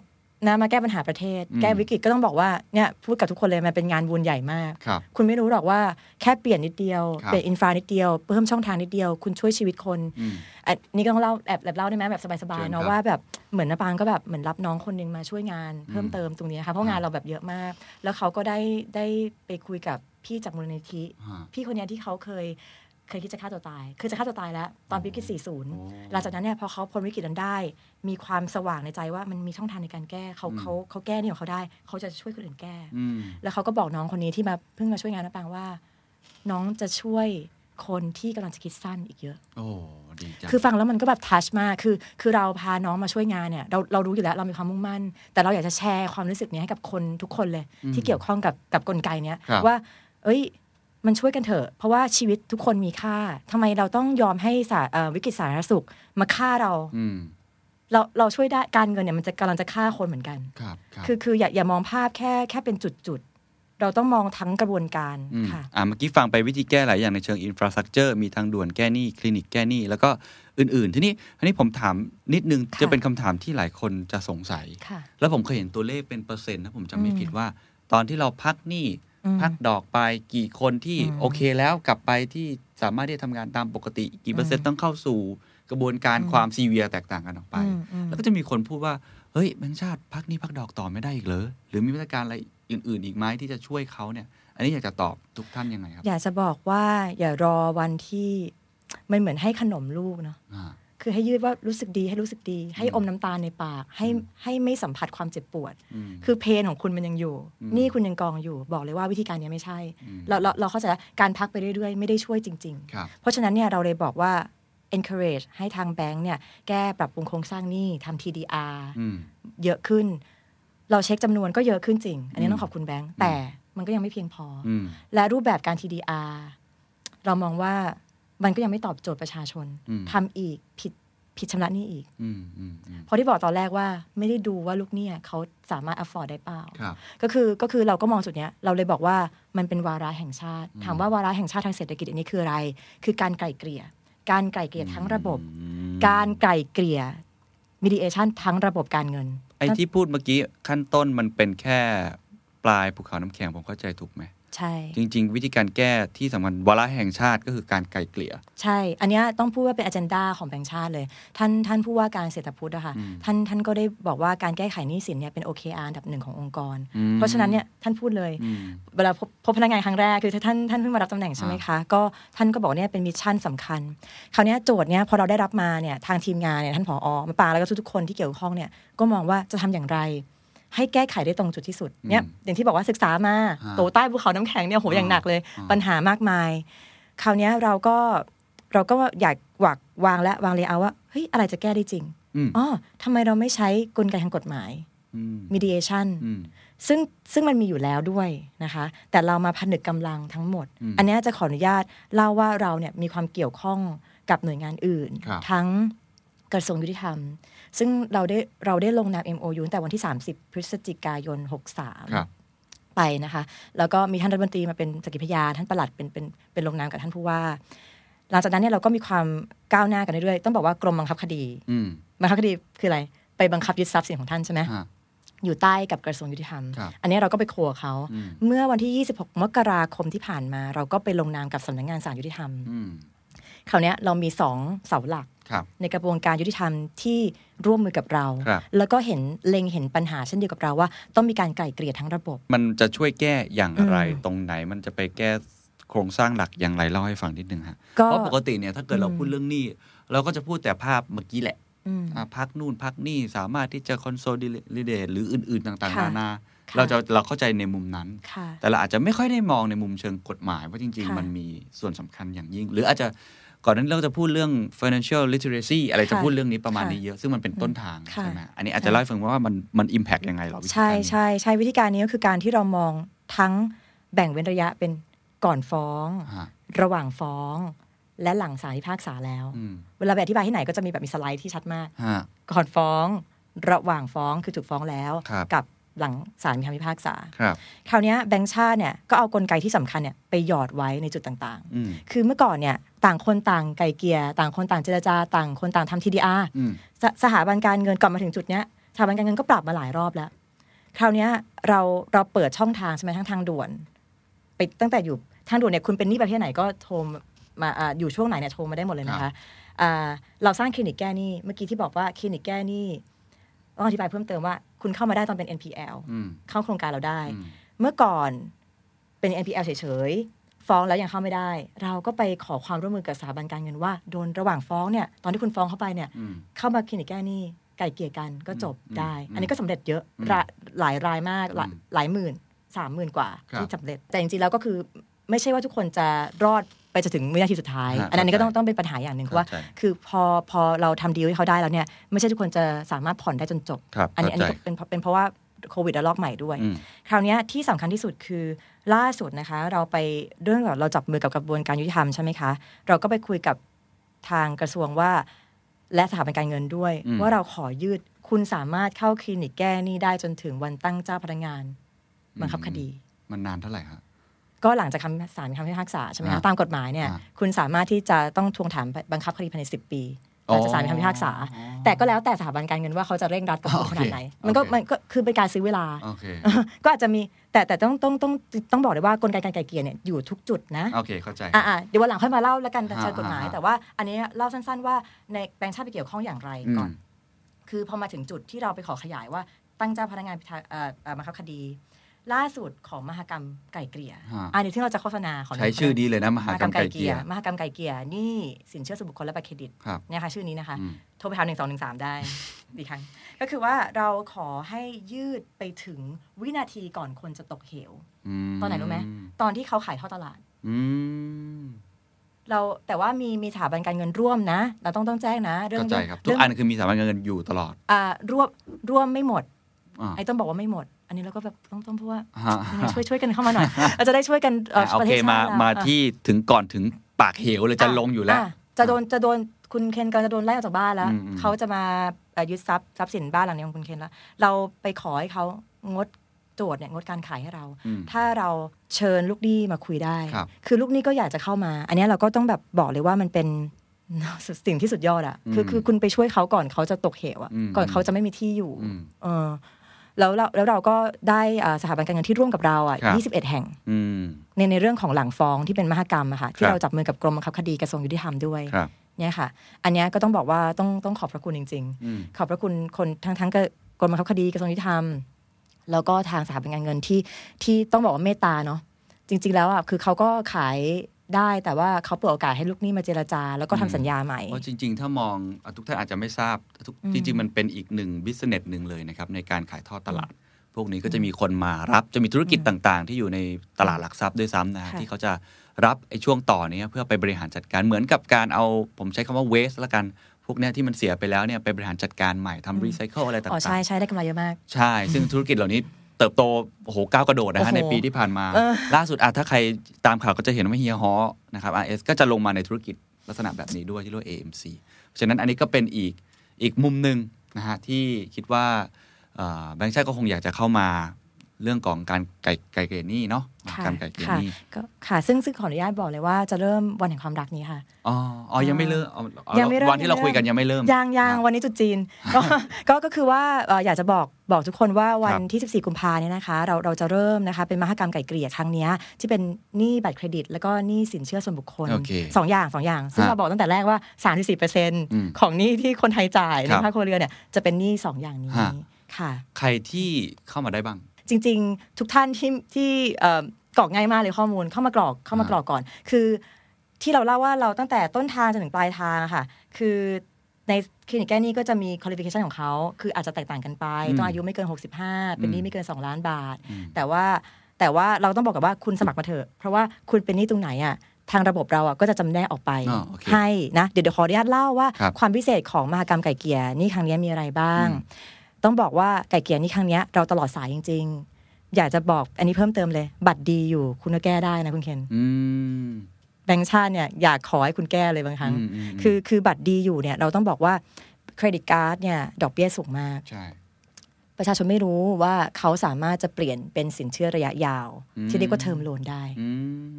นะมาแก้ปัญหาประเทศอืมแก้วิกฤตก็ต้องบอกว่าเนี่ยพูดกับทุกคนเลยมันเป็นงานบุญใหญ่มากครับคุณไม่รู้หรอกว่าแค่เปลี่ยนนิดเดียวครับเปลี่ยนอินฟรานิดเดียวเพิ่มช่องทางนิดเดียว คุณช่วยชีวิตคนอืมอันนี้ก็ต้องเล่าแอบแอบเล่าได้ไหมแบบสบายเชิๆญเนาะครับว่าแบบเหมือนนปางก็แบบเหมือนรับน้องคนหนึงมาช่วยงานเพิ่มอืมเติมตรงนี้นะคะเพราะงานเราแบบเยอะมาก แล้วเขาก็ได้ได้ไปคุยกับพี่จากมูลนิธิฮะพี่คนเนี้ยที่เขาเคย เคยคิดจะฆ่าตัวตาย คือจะฆ่าตัวตายแล้ว ตอนวิกฤตโอ้40 หลังจากนั้นเนี่ยพอเขาพ้นวิกฤตนั้นได้ มีความสว่างในใจว่ามันมีช่องทางในการแก้เขาอืมเขาเขาแก้นี่ของเขาได้ เขาจะช่วยคนอื่นแก้อืมแล้วเขาก็บอกน้องคนนี้ที่มาเพิ่งมาช่วยงานนะปางว่า น้องจะช่วยคนที่กำลังจะคิดสั้นอีกเยอะ โอ้ดีจังคือฟังแล้วมันก็แบบทัชมาก คือ คือเราพาน้องมาช่วยงานเนี่ย เรา เรารู้อยู่แล้ว เรามีความมุ่งมั่น แต่เราอยากจะแชร์ความรู้สึกนี้ให้กับคนทุกคนเลยอืมที่เกี่ยวข้องกับ กับกลไกเนี้ยครับว่า เอ้ย มันช่วยกันเถอะ เพราะว่าชีวิตทุกคนมีค่าทำไมเราต้องยอมให้สาเอ่อวิกฤตสาธารณสุขมาฆ่าเราอืมเราเราช่วยได้การเงินเนี่ยมันจะกำลังจะฆ่าคนเหมือนกันครับครับคือคืออย่าอย่ามองภาพแค่แค่เป็นจุดๆเราต้องมองทั้งกระบวนการอืมค่ะอ่าเมื่อกี้ฟังไปวิธีแก้หลายอย่างในเชิงอินฟราสตรักเจอร์มีทางด่วนแก้หนี้คลินิกแก้หนี้แล้วก็อื่นๆ ทีนี้อันนี้ผมถามนิดนึงค่ะจะเป็นคำถามที่หลายคนจะสงสัยค่ะแล้วผมเคยเห็นตัวเลขเป็นเปอร์เซ็นต์นะผมจำไม่อืมผิดว่า ตอนที่เราพักหนี้อืม พักดอกไปกี่คนที่อืมโอเคแล้วกลับไปที่สามารถที่จะทำงานตามปกติ กี่เปอร์เซ็นอืต์มต้องเข้าสู่กระบวนการอืมความซีเวียแตกต่างกันออกไปอืมอืมแล้วก็จะมีคนพูดว่า เฮ้ยแบงค์ชาติพักหนี้พักดอกต่อไม่ได้อีกเหรอหรือมีมาตรการอะไรอื่น ๆ อีกไหมที่จะช่วยเขาเนี่ย อันนี้อยากจะตอบทุกท่านยังไงครับ อยากจะบอกว่าอย่ารอวันที่มันเหมือนให้ขนมลูกเนาะอ่า คือให้ยืดว่ารู้สึกดีให้รู้สึกดี ให้อมน้ำตาลในปาก ให้อืมให้ไม่สัมผัสความเจ็บปวดอืมคือเพนของคุณมันยังอยู่อืมหนี่คุณยังกองอยู่บอกเลยว่าวิธีการเนี้ยไม่ใช่อืมเราเราเราเข้าใจแล้วการพักไปเรื่อยๆ ไม่ได้ช่วยจริงครับๆเพราะฉะนั้นเนี่ยเราเลยบอกว่า encourage ให้ทางแบงก์เนี่ยแก้ปรับปรุงโครงสร้างหนี้ทำ TDR อืมเยอะขึ้น เราเช็คจำนวนก็เยอะขึ้นจริง อันนี้อืมต้องขอบคุณแบงก์แต่มันก็ยังไม่เพียงพอออืมและรูปแบบการ TDR เรามองว่า มันก็ยังไม่ตอบโจทย์ประชาชนอืมทำอีกผิดผิดชำระหนี้อีกอืมอืมอืมเพราะที่บอกตอนแรกว่าไม่ได้ดูว่าลูกหนี้เขาสามารถ afford ได้เปล่าครับก็คือก็คือเราก็มองจุดเนี้ย เราเลยบอกว่ามันเป็นวาระแห่งชาติอืมถามว่าวาระแห่งชาติทางเศรษฐกิจอันนี้คืออะไร คือการไกล่เกลี่ย การไกล่เกลี่ยทั้งระบบอืมการไกล่เกลี่ย mediation ทั้งระบบการเงิน ไอ้ที่พูดเมื่อกี้ขั้นต้นมันเป็นแค่ปลายภูเขาน้ำแข็งผมเข้าใจถูกไหม ใช่ จริง ๆ วิธีการแก้ที่สำคัญวาระแห่งชาติก็คือการไกลเกลี่ย ใช่ อันเนี้ยต้องพูดว่าเป็น agenda ของแบงค์ชาติเลย ท่านท่านผู้ว่าการเศรษฐพุทธอะค่ะอืมท่านท่านก็ได้บอกว่าการแก้ไขหนี้สินเนี่ยเป็น OKR อันดับหนึ่งขององค์กรอืมเพราะฉะนั้นเนี่ยท่านพูดเลยอืมเวลาพบพบพนักงานครั้งแรกคือท่านท่านเพิ่งมารับตำแหน่งใช่ไหมคะ ก็ท่านก็บอกเนี่ยเป็น mission สำคัญ คราวเนี้ยโจทย์เนี้ยพอเราได้รับมาเนี่ยทางทีมงานเนี่ยท่านผอมะปรางแล้วก็ทุกๆคนที่เกี่ยวข้องเนี่ยก็มองว่าจะทำอย่างไร ให้แก้ไขได้ตรงจุดที่สุดเนี่ยอืมอย่างที่บอกว่าศึกษามาฮะโตใต้ภูเขาน้ำแข็งเนี่ยโหอย่างหนักเลยอ่าปัญหามากมาย คราวเนี้ยเราก็เราก็อยากวางวางและวางเลยเอาว่าเฮ้ยอะไรจะแก้ได้จริงอืมอ๋อทำไมเราไม่ใช้กลไกทางกฎหมายอืม mediation อืมซึ่งซึ่งมันมีอยู่แล้วด้วยนะคะ แต่เรามาผนึกกำลังทั้งหมดอืมอันเนี้ยจะขออนุญาตเล่าว่าเราเนี่ยมีความเกี่ยวข้องกับหน่วยงานอื่นครับทั้งกระทรวงยุติธรรม ซึ่งเราได้เราได้ลงนาม MOU ตั้งแต่วันที่ 30 พฤศจิกายน 63ครับไปนะคะ แล้วก็มีท่านรัฐมนตรีมาเป็นสกขีพยานท่านประหลัดเป็นเป็นเป็นลงนามกับท่านผู้ว่า หลังจากนั้นเนี่ยเราก็มีความก้าวหน้ากันเรื่อยๆ ต้องบอกว่ากรมบังคับคดีอืมบังคับคดีคืออะไร ไปบังคับยึดทรัพย์สินของท่านใช่ไหมฮะอยู่ใต้กับกระทรวงยุติธรรมครับอันนี้เราก็ไปโคกับเขาอืมเมื่อวันที่ 26 มกราคมที่ผ่านมา เราก็ไปลงนามกับสำนักงานศาลยุติธรรมอืมคราวเนี้ยเรามีสองเสาหลักครับ ในกระบวนการยุติธรรมที่ร่วมมือกับเราครับแล้วก็เห็นเล็งเห็นปัญหาเช่นเดียวกับเราว่า ต้องมีการไกล่เกลี่ยทั้งระบบ มันจะช่วยแก้อย่างไรอืมตรงไหนมันจะไปแก้โครงสร้างหลักอย่างไรเล่าให้ฟังนิดนึงฮะก็เพราะปกติเนี่ยถ้าเกิดเราอืมพูดเรื่องหนี้เราก็จะพูดแต่ภาพเมื่อกี้แหละอืมอะพักนู่นพักนี่สามารถที่จะคอนโซลิเดตหรืออื่น ๆ ต่างๆค่ะนานาค่ะเราจะเราเข้าใจในมุมนั้นค่ะแต่เราอาจจะไม่ค่อยได้มองในมุมเชิงกฎหมายว่าจริงค่ะๆมันมีส่วนสำคัญอย่างยิ่ง หรืออาจจะ ก่อนนั้นเราจะพูดเรื่อง financial literacy อะไรจะค่ะพูดเรื่องนี้ประมาณค่ะนี้เยอะ ซึ่งมันเป็นต้นทางค่ะใช่ไหมอันนี้อาจจะเล่าให้ฟังว่ามันมัน impact ยังไงเหรอวิธีใช่การนี้ใช่ใช่วิธีการนี้ก็คือการที่เรามองทั้งแบ่งเว้นระยะเป็นก่อนฟ้องฮะระหว่างฟ้อง และหลังศาลพิพากษาแล้วอืมเวลาไปอธิบายที่ไหนก็จะมีแบบมีสไลด์ที่ชัดมากฮะก่อนฟ้อง ระหว่างฟ้องคือถูกฟ้องแล้วครับกับ หลังศาลมีคำพิพากษาครับคราวเนี้ยแบงค์ชาติเนี่ยก็เอากลไกที่สำคัญเนี่ยไปหยอดไว้ในจุดต่างอืมๆคือเมื่อก่อนเนี่ยต่างคนต่างไกลเกลียต่างคนต่างเจรจาต่างคนต่างทำ TDR อืมสสถาบันการเงินก่อนมาถึงจุดเนี้ยสถาบันการเงินก็ปรับมาหลายรอบแล้ว คราวเนี้ยเราเราเปิดช่องทางใช่ไหมทั้งทางด่วนไปตั้งแต่อยู่ทางด่วนเนี่ยคุณเป็นหนี้ประเภทไหนก็โทรมาอ่าอยู่ช่วงไหนเนี่ยโทรมาได้หมดเลยนะคะอ่าเราสร้างคลินิกแก้หนี้เมื่อกี้ที่บอกว่าคลินิกแก้หนี้ต้องอธิบายเพิ่มเติมว่า คุณเข้ามาได้ตอนเป็น NPL อืมเข้าโครงการเราได้อืมเมื่อก่อนเป็น NPL เฉยๆ ฟ้องแล้วยังเข้าไม่ได้ เราก็ไปขอความร่วมมือกับสถาบันการเงินว่าโดนระหว่างฟ้องเนี่ยตอนที่คุณฟ้องเข้าไปเนี่ยอืมเข้ามาคลินิกแก้หนี้ไก่เกลี่ยกันก็จบอืมได้อืมอันนี้ก็สำเร็จเยอะอืมรายหลายรายมากหลายอืมหลายหมื่นสามหมื่นกว่าครับที่สำเร็จแต่จริงๆแล้วก็คือไม่ใช่ว่าทุกคนจะรอด ไปจนถึงวินาทีสุดท้ายฮะอันนี้ก็ต้องเข้าใจต้องเป็นปัญหาอย่างหนึ่งเพราะว่าเข้าใจคือพอพอเราทำดีลให้เขาได้แล้วเนี่ยไม่ใช่ทุกคนจะสามารถผ่อนได้จนจบครับอันนี้อันเข้านี้ใจก็เป็นเพราะเป็นเพราะว่าโควิดระลอกใหม่ด้วยอืมคราวเนี้ยที่สำคัญที่สุดคือล่าสุดนะคะ เราไปเรื่องแบบเราจับมือกับกระบวนการยุติธรรมใช่ไหมคะ เราก็ไปคุยกับทางกระทรวงว่า และสถาบันการเงินด้วยอืมว่าเราขอยืดคุณสามารถเข้าคลินิกแก้หนี้ได้จนถึงวันตั้งเจ้าพนักงานบังคับคดี มันนานเท่าไหร่ครับ ก็หลังจากคำศาลมีคำพิพากษาใช่ไหมอ่าคะตามกฎหมายเนี่ยอ่าคุณสามารถที่จะต้องทวงถามบังคับคดีภายในสิบปีหลังจากศาลมีคำพิพากษาอ๋อแต่ก็แล้วแต่สถาบันการเงินว่าเขาจะเร่งรัดกับคุณโอเคขนาดไหน มันก็โอเคมันก็คือเป็นการซื้อเวลาโอเคก็อาจจะมีแต่แต่ต้องต้องต้องต้องบอกเลยว่ากลไกการไกลเกลี่ยเนี่ยอยู่ทุกจุดนะโอเคเข้าใจอ่าเดี๋ยววันหลังค่อยมาเล่าแล้วกันอ่าเชิญกฎหมายอ่าแต่ว่าอันนี้เล่าสั้นๆว่าในแบงค์ชาติไปเกี่ยวข้องอย่างไรอืมก่อน คือพอมาถึงจุดที่เราไปขอขยายว่าตั้งเจ้าพนักงานพิทักษ์เอ่อเอ่อบังคับคดี ล่าสุดของมหกรรมไก่เกลี่ยฮะอันนี้ที่เราจะโฆษณาของใช้ชื่อดีเลยนะมหากรรมไก่เกลี่ยมหกรรมไก่เกลี่ยนี่สินเชื่อส่วนบุคคลและบัตรเครดิตครับเนี่ยค่ะชื่อนี้นะคะอืมโทรไปหาหนึ่งสองหนึ่งสามได้อีกครั้งก็คือว่าเราขอให้ยืดไปถึงวินาทีก่อนคนจะตกเหวมตอนไหนรู้ไหมตอนที่เขาขายท่อตลาดอืมเราแต่ว่ามีมีสถาบันการเงินร่วมนะ เราต้องต้องแจ้งนะ เรื่องเข้าใจครับทุเรื่กองอันคือมีสถาบันการเงินอยู่ตลอดอ่าร่วมร่วมไม่หมดอ่าไอ้ต้องบอกว่าไม่หมด อันนี้เราก็แบบต้องต้องพูดว่าฮะยังไงช่วยช่วยกันเข้ามาหน่อยเราจะได้ช่วยกันเอ่ออะโอประเคเทศชามาติเรามาอะที่ถึงก่อนถึงปากเหวเลยจะลงอยู่แล้วะจะโดนจะโดนคุณเคนก็จะโดนไล่ออกจากบ้านแล้วอืมอืมเขาจะมาเอ่อยึดทรัพย์ทรัพย์สินบ้านหลังนี้ของคุณเคนแล้ว เราไปขอให้เขางดโจทย์เนี่ยงดการขายให้เราอืมถ้าเราเชิญลูกหนี้มาคุยได้ครับคือลูกหนี้ก็อยากจะเข้ามา อันเนี้ยเราก็ต้องแบบบอกเลยว่ามันเป็นสิ่งที่สุดยอดอะคืออืมคือคุณไปช่วยเขาก่อนเขาจะตกเหวอะอืมก่อนเขาจะไม่มีที่อยู่อืมเออ แล้วเราแล้วเราก็ได้อ่าสถาบันการเงินที่ร่วมกับเราอะครับ21 แห่งอืมในในเรื่องของหลังฟ้องที่เป็นมหกรรมอะค่ะคที่รับเราจับมือกับกรมบังคับคดีกระทรวงยุติธรรมด้วยครับเนี่ยค่ะ อันเนี้ยก็ต้องบอกว่าต้องต้องขอบพระคุณจริงอืมๆขอบพระคุณคนทั้งทั้งกับกรมบังคับคดีกระทรวงยุติธรรม แล้วก็ทางสถาบันการเงินที่ที่ต้องบอกว่าเมตตาเนาะจริง ๆ แล้วอะคือเขาก็ขาย ได้ แต่ว่าเขาเปิดโอกาสให้ลูกหนี้มาเจรจา แล้วก็ทำอืมสัญญาใหม่เพราะจริง ๆ ถ้ามองอะทุกท่านอาจจะไม่ทราบทุกอืมจริง ๆ มันเป็นอีกหนึ่ง business หนึ่งเลยนะครับในการขายทอดตลาด พวกนี้ก็จะมีคนมารับจะมีธุรกิจต่างๆ ที่อยู่ในตลาดหลักทรัพย์ด้วยซ้ำนะค่ะที่เขาจะรับไอ้ช่วงต่อเนี้ยเพื่อไปบริหารจัดการเหมือนกับการเอาผมใช้คำว่า waste ละกันพวกเนี้ยที่มันเสียไปแล้วเนี่ยไปบริหารจัดการใหม่ทำรีไซเคิลอะไรต่างอ๋อๆใช่ใช่ได้กำไรเยอะมาก ใช่ ซึ่งธุรกิจเหล่านี้เติบโตโอ้โหก้าวกระโดดนะฮะโอ้โหในปีที่ผ่านมาเออล่าสุดอะถ้าใครตามข่าวก็จะเห็นว่าเฮียฮอนะครับ RS ก็จะลงมาในธุรกิจลักษณะแบบนี้ด้วยที่เรียกว่า AMC เพราะฉะนั้นอันนี้ก็เป็นอีกอีกมุมหนึ่งนะฮะที่คิดว่าเอ่อแบงค์ชาติก็คงอยากจะเข้ามา เรื่องของการไก่ไก่เกลี่ยหนี้เนาะค่ะการไก่เกลี่ยค่ะหนี้ก็ค่ะ ซึ่งซึ่งขออนุญาตบอกเลยว่าจะเริ่มวันแห่งความรักนี้ค่ะอ๋ออ๋อยังไม่เริ่มอ๋ออ๋อยังไม่เริ่มวันที่เราคุยกันยังไม่เริ่มยังยังอะวันนี้จุดจีนก็ก็ก็คือว่าเอ่ออยากจะบอกบอกทุกคนว่าวันครับที่ 14 กุมภาเนี่ยนะคะ เราเราจะเริ่มนะคะเป็นมหกรรมไก่เกลี่ยครั้งเนี้ยที่เป็นหนี้บัตรเครดิต แล้วก็หนี้สินเชื่อส่วนบุคคลโอเคสองอย่างสองอย่าง ซึ่งฮะเราบอกตั้งแต่แรกว่าอืม34%ของหนี้ที่คนไทยจ่ายในครับภาคครัวเรือนเนี่ยจะเป็นหนี้สองอย่างนี้ฮะค่ะ ใครที่เข้ามาได้บ้าง จริง ๆ ทุกท่านที่ที่เอ่อกรอกง่ายมากเลยข้อมูลเข้ามากรอกเข้ามากรอกก่อน คือที่เราเล่าว่าเราตั้งแต่ต้นทางจนถึงปลายทางอะค่ะ คือในคลินิกแก้หนี้ก็จะมี qualification ของเขาคืออาจจะแตกต่างกันไปอืมต้องอายุไม่เกิน 65 เป็นหนี้อืมไม่เกิน 2 ล้านบาทอืมแต่ว่าแต่ว่าเราต้องบอกกับว่าคุณสมัครมาเถอะ เพราะว่าคุณเป็นหนี้ตรงไหนอะทางระบบเราอะก็จะจำแนกออกไปอ๋อโอเคให้นะเดี๋ยวเดี๋ยวขออนุญาตเล่าว่าครับความพิเศษของมหกรรมไก่เกลี่ยหนี่ครั้งนี้มีอะไรบ้างอืม ต้องบอกว่าไก่เกลี่ยหนี่ครั้งนี้เราตลอดสายจริง ๆ อยากจะบอกอันนี้เพิ่มเติมเลย บัตรดีอยู่คุณก็แก้ได้นะคุณเคนอืมแบงค์ชาติเนี่ยอยากขอให้คุณแก้เลยบางครั้งอืมอืมอืมคือคือบัตรดีอยู่เนี่ยเราต้องบอกว่าcredit card เนี่ยดอกเบี้ยสูงมากใช่ ประชาชนไม่รู้ว่าเขาสามารถจะเปลี่ยนเป็นสินเชื่อระยะยาวอืมที่เรียกว่า term loan ได้อื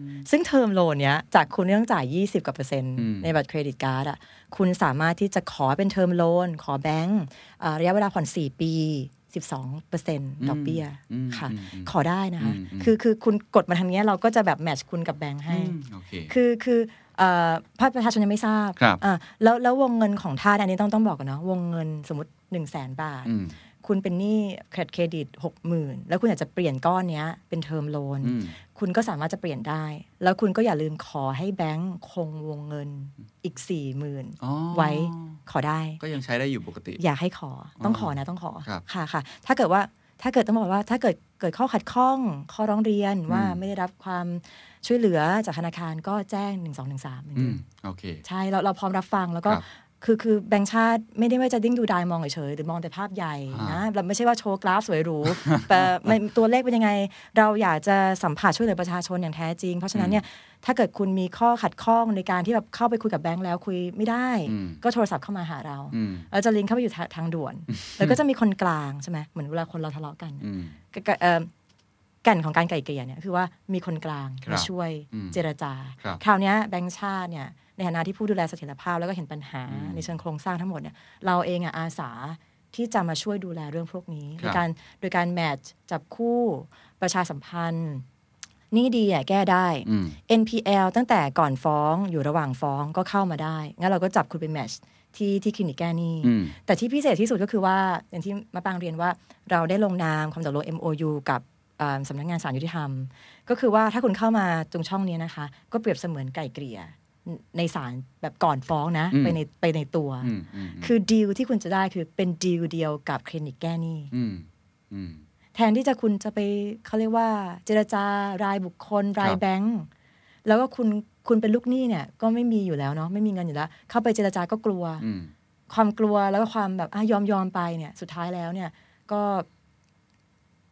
มซึ่ง term loan เนี้ยจากคุณต้องจ่าย 20กว่าเปอร์เซ็นต์อืมในบัตร credit card อะคุณสามารถที่จะขอเป็น term loan ขอแบงก์อ่าระยะเวลาผ่อน 4 ปี 12เปอร์เซ็นต์ดอกเบี้ยอืมค่ะอืมอืมขอได้นะคะอืมอืมคือคือคุณกดมาทางเนี้ยเราก็จะแบบ match คุณกับแบงค์ให้อืมโอเคคือคือเอ่อภาคประชาชนยังไม่ทราบครับอ่าแล้วแล้ววงเงินของท่านอันนี้ต้องต้องบอกกันเนาะวงเงินสมมติ1นึ่งแสนบาทอืม คุณเป็นหนี้เครดิตหกหมื่นแล้วคุณอยากจะเปลี่ยนก้อนเนี้ยเป็นเทอมโลนอืมคุณก็สามารถจะเปลี่ยนได้ แล้วคุณก็อย่าลืมขอให้แบงก์คงวงเงินอีกสี่หมื่นอ๋อไว้ขอได้ ก็ยังใช้ได้อยู่ปกติ อยากให้ขอต้องขอนะต้องขอครับค่ะค่ะ ถ้าเกิดว่าถ้าเกิดต้องบอกว่าถ้าเกิดเกิดข้อขัดข้องข้อร้องเรียนว่าอืมไม่ได้รับความช่วยเหลือจากธนาคารก็แจ้ง 1 2 1 3จอืริมงโอเคๆใช่เราเราพร้อมรับฟังแล้วก็ ครับคือคือแบงค์ชาติไม่ได้ว่าจะดิ้งดูดายมองเฉยๆหรือมองแต่ภาพใหญ่อ่านะเราไม่ใช่ว่าโชว์กราฟสวยหรูแต่มันตัวเลขเป็นยังไง เราอยากจะสัมผัสช่วยเหลือประชาชนอย่างแท้จริง เพราะฉะนั้นเนี่ยถ้าเกิดคุณมีข้อขัดข้องในการที่แบบเข้าไปคุยกับแบงค์แล้วคุยไม่ได้อืมก็โทรศัพท์เข้ามาหาเราอืมเราจะลิงก์เข้าไปอยู่ทางทางด่วน แล้วก็จะมีคนกลางใช่ไหมเหมือนเวลาคนเราทะเลาะกันอืมกกเอ่อแก่นของการไกล่เกลี่ยเนี่ยคือว่ามีคนกลางครับมาช่วยอืมเจรจาครับคราวเนี้ยแบงค์ชาติเนี่ย ในฐานะที่ผู้ดูแลเสถียรภาพแล้วก็เห็นปัญหาอืมในเชิงโครงสร้างทั้งหมดเนี่ยเราเองอะอาสาที่จะมาช่วยดูแลเรื่องพวกนี้คโดรับยการโดยการแมทช์จับคู่ประชาสัมพันธ์หนี่ดีอะแก้ได้อืม NPL ตั้งแต่ก่อนฟ้องอยู่ระหว่างฟ้องก็เข้ามาได้ งั้นเราก็จับคุณไปแมทช์ที่ที่คลินิกแก้หนี้อืมแต่ที่พิเศษที่สุดก็คือว่าอย่างที่มาปางเรียนว่าเราได้ลงนามความตกลง MOU กับเอ่อสำนักงานศาลยุติธรรม ก็คือว่าถ้าคุณเข้ามาตรงช่องนี้นะคะ ก็เปรียบเสมือนไก่เกลี่ย ในศาลแบบก่อนฟ้องนะอืมไปในไปในตัวอืมอืมคือดีลที่คุณจะได้คือเป็นดีลเดียวกับคลินิกแก้หนี้อืมอืมแทนที่จะคุณจะไปเขาเรียกว่า เจรจารายบุคคล รายครับแบงก์แล้วก็คุณคุณเป็นลูกหนี้เนี่ย ก็ไม่มีอยู่แล้วเนาะไม่มีเงินอยู่แล้ว เข้าไปเจรจาก็กลัวอืมความกลัวแล้วก็ความแบบอะยอมยอมไปเนี่ย สุดท้ายแล้วเนี่ย ก็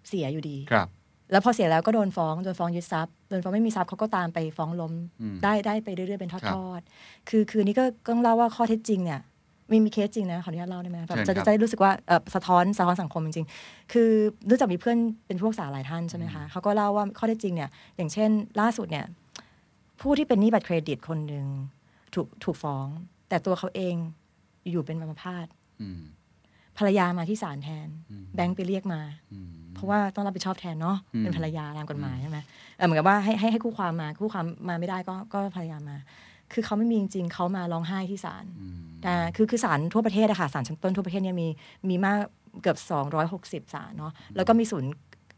เสียอยู่ดีครับ แล้วพอเสียแล้วก็โดนฟ้องโดนฟ้องยึดทรัพย์โดนฟ้องไม่มีทรัพย์เขาก็ตามไปฟ้องล้มอืมได้ได้ไปเรื่อยๆเป็นทครัอบดๆคือคือนี่ก็ต้องเล่าว่าข้อเท็จจริงเนี่ยมีมีเคสจริงนะขออนุญาตเล่าได้ไหมแบบเชิญจะครับจะได้รู้สึกว่าเออสะท้อนสะท้อนสังคมจริงๆ คือรู้จักมีเพื่อนเป็นผู้รักษาหลายท่านใช่ไหมคะเขาก็เล่าว่าข้อเท็จจริงเนี่ยอย่างเช่น ล่าสุดเนี่ยผู้ที่เป็นหนี้บัตรเครดิตคนหนึ่งถูกถูกฟ้อง แต่ตัวเขาเองอยู่เป็นอัมพาตอืมภรรยามาที่ศาลแทนอืมแบงค์ไปเรียกมาอืม เพราะว่าต้องรับผิดชอบแทนเนาะอืมเป็นภรรยาตามกฎหมายใช่ไหมเออเหมือนกับว่าให้ให้ให้คู่ความมาคู่ความมาไม่ได้ก็ก็ภรรยามา คือเขาไม่มีจริงๆเขามาร้องไห้ที่ศาลอืมอ่าคือคือศาลทั่วประเทศอะค่ะศาลชั้นต้นทั่วประเทศเนี่ยมีมีมากเกือบ 260ศาลเนาะแล้วก็มีศูนย์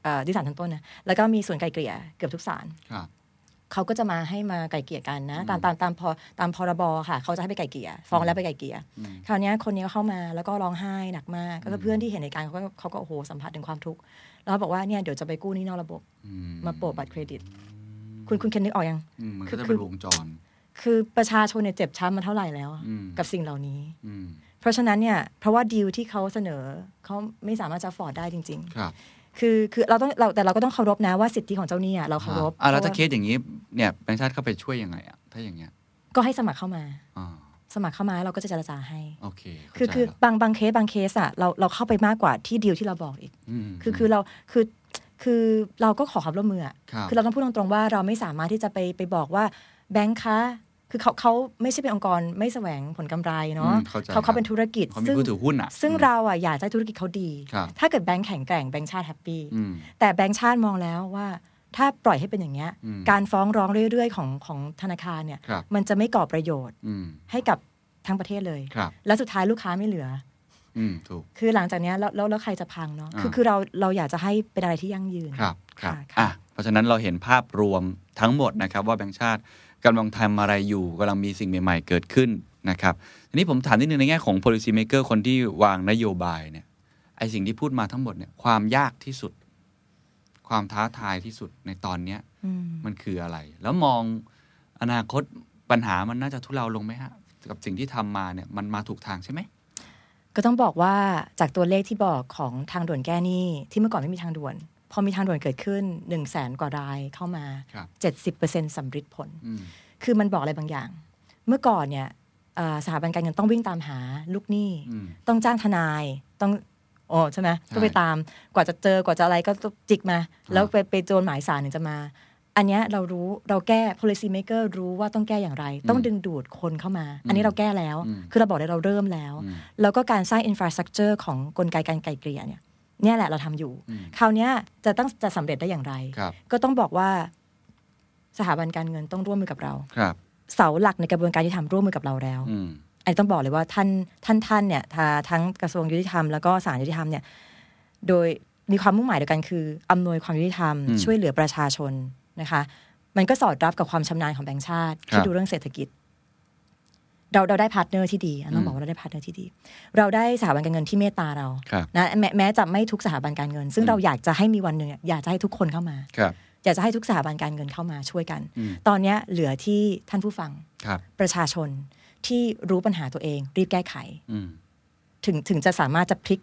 เอ่อที่ศาลชั้นต้นนะแล้วก็มีศูนย์ไกลเกลี่ยเกือบทุกศาลครับ เขาก็จะมาให้มาไกลเกลี่ยกันนะ ตามตามตามพอตามพรบค่ะ เขาจะให้ไปไกลเกลี่ยฟ้องแล้วไปไกลเกลี่ยอืมคราวเนี้ยคนนี้ก็เข้ามาแล้วก็ร้องไห้หนักมากแล้วก็เพื่อนที่เห็นในการณ์เขาก็เขาก็โอ้โหสัมผัสถึงความทุกข์แล้วเขาบอกว่าเนี่ยเดี๋ยวจะไปกู้หนี้นอกระบบอืมาโปะบัตรเครดิต คุณคุณเคนนึกออกยังอืมมันคืก็อจะคืเป็นอวงจร คือประชาชนเนี่ยเจ็บช้ำมาเท่าไหร่แล้วอะอืมกับสิ่งเหล่านี้อืมเพราะฉะนั้นเนี่ยเพราะว่าดีลที่เขาเสนอเขาไม่สามารถจะ afford ได้จริงครับๆ คือคือเราต้องเราแต่เราก็ต้องเคารพนะว่าสิทธิของเจ้าหนี้อะเราเคารพอ่าแล้วถ้าพเคระสอย่างนี้เนี่ยแบงค์ชาติเข้าไปช่วยยังไงอะถ้าอย่างเงี้ยก็ให้สมัครเข้ามาอ่าสมัครเข้ามาเราก็จะเจรจาให้โอเคเข้าคือใจคือแล้วบางบางเคสบางเคสอะเราเราเข้าไปมากกว่าที่ดีลที่เราบอกอีกมคือคือเราคือคือเราก็ขอความร่วมมืออะครับคือเราต้องพูดตรงๆว่าเราไม่สามารถที่จะไปไปบอกว่าแบงค์คะ คือเขาเขาไม่ใช่เป็นองค์กรไม่แสวงผลกำไรเนาะอืมเข้าใจเขาเขาเป็นธุรกิจเขามีซึ่งผู้ถือหุ้นอะซึ่งอืมเราอะอยากให้ธุรกิจเขาดีครับถ้าเกิดแบงค์แข็งแกร่งแบงค์ชาติ happy อืมแต่แบงค์ชาติมองแล้วว่าถ้าปล่อยให้เป็นอย่างเงี้ยอืมการฟ้องร้องเรื่อยๆ ของของธนาคารเนี่ยครับมันจะไม่ก่อประโยชน์อืมให้กับทั้งประเทศเลยครับแล้วสุดท้ายลูกค้าไม่เหลืออืมถูกคือหลังจากเนี้ยแล้วแล้วแล้วใครจะพังเนาะอ่าคือคือเราเราอยากจะให้เป็นอะไรที่ยั่งยืนครับครับค่ะค่ะอะเพราะฉะนั้นเราเห็นภาพรวมทั้งหมดนะครับว่าแบงค์ชาติ กำลังทำอะไรอยู่กำลังมีสิ่งใหม่ ๆ เกิดขึ้นนะครับทีนี้ผมถามนิดนึงในแง่ของ policy maker คนที่วางนโยบายเนี่ยไอสิ่งที่พูดมาทั้งหมดเนี่ยความยากที่สุด ความท้าทายที่สุดในตอนเนี้ยอืมมันคืออะไร แล้วมองอนาคตปัญหามันน่าจะทุเลาลงไหมฮะ กับสิ่งที่ทำมาเนี่ยมันมาถูกทางใช่ไหมก็ต้องบอกว่าจากตัวเลขที่บอกของทางด่วนแก้หนี้ที่เมื่อก่อนไม่มีทางด่วน พอมีทางด่วนเกิดขึ้น1นึ่งแสนกว่ารายเข้ามาครับ70%สำฤทธิ์ผลอืมคือมันบอกอะไรบางอย่าง เมื่อก่อนเนี่ยเอ่อสถาบันการเงินต้องวิ่งตามหาลูกหนี้อืมต้องจ้างทนายต้องโอ้ใช่ไหมใช่ก็ไปตามกว่าจะเจอกว่าจะอะไรก็ต้องจิกมา แล้วไปไปโจรหมายสารถึงจะมา อันเนี้ยเรารู้เราแก้ policy maker รู้ว่าต้องแก้อย่างไร ต้องดึงดูดคนเข้ามา อันนี้เราแก้แล้วอืมคือเราบอกเลยเราเริ่มแล้วอืมแล้วก็การสร้าง infrastructure ของกลไกการไกลเกลี่ยเนี่ย เนี่ยแหละเราทำอยู่อืมคราวเนี้ยจะต้องจะสำเร็จได้อย่างไรครับก็ต้องบอกว่าสถาบันการเงินต้องร่วมมือกับเราครับ เสาหลักในกระบวนการยุติธรรมร่วมมือกับเราแล้วอืมอันนี้ต้องบอกเลยว่าท่านท่านท่านเนี่ยทาทั้งกระทรวงยุติธรรมแล้วก็ศาลยุติธรรมเนี่ย โดยมีความมุ่งหมายเดียวกันคืออำนวยความยุติธรรมอืมช่วยเหลือประชาชนนะคะ มันก็สอดรับกับความชำนาญของแบงก์ชาติครัที่บดูเรื่องเศรษฐกิจ เราเราได้ partner ที่ดีอะต้องบอกว่าเราได้ partner ที่ดี เราได้สถาบันการเงินที่เมตตาเราครับนะแม้แม้จะไม่ทุกสถาบันการเงิน ซึ่งอืมเราอยากจะให้มีวันหนึ่งอะอยากจะให้ทุกคนเข้ามาครับอยากจะให้ทุกสถาบันการเงินเข้ามาช่วยกันอืมตอนเนี้ยเหลือที่ท่านผู้ฟังครับประชาชนที่รู้ปัญหาตัวเอง รีบแก้ไขอืมถึงถึงจะสามารถจะพลิก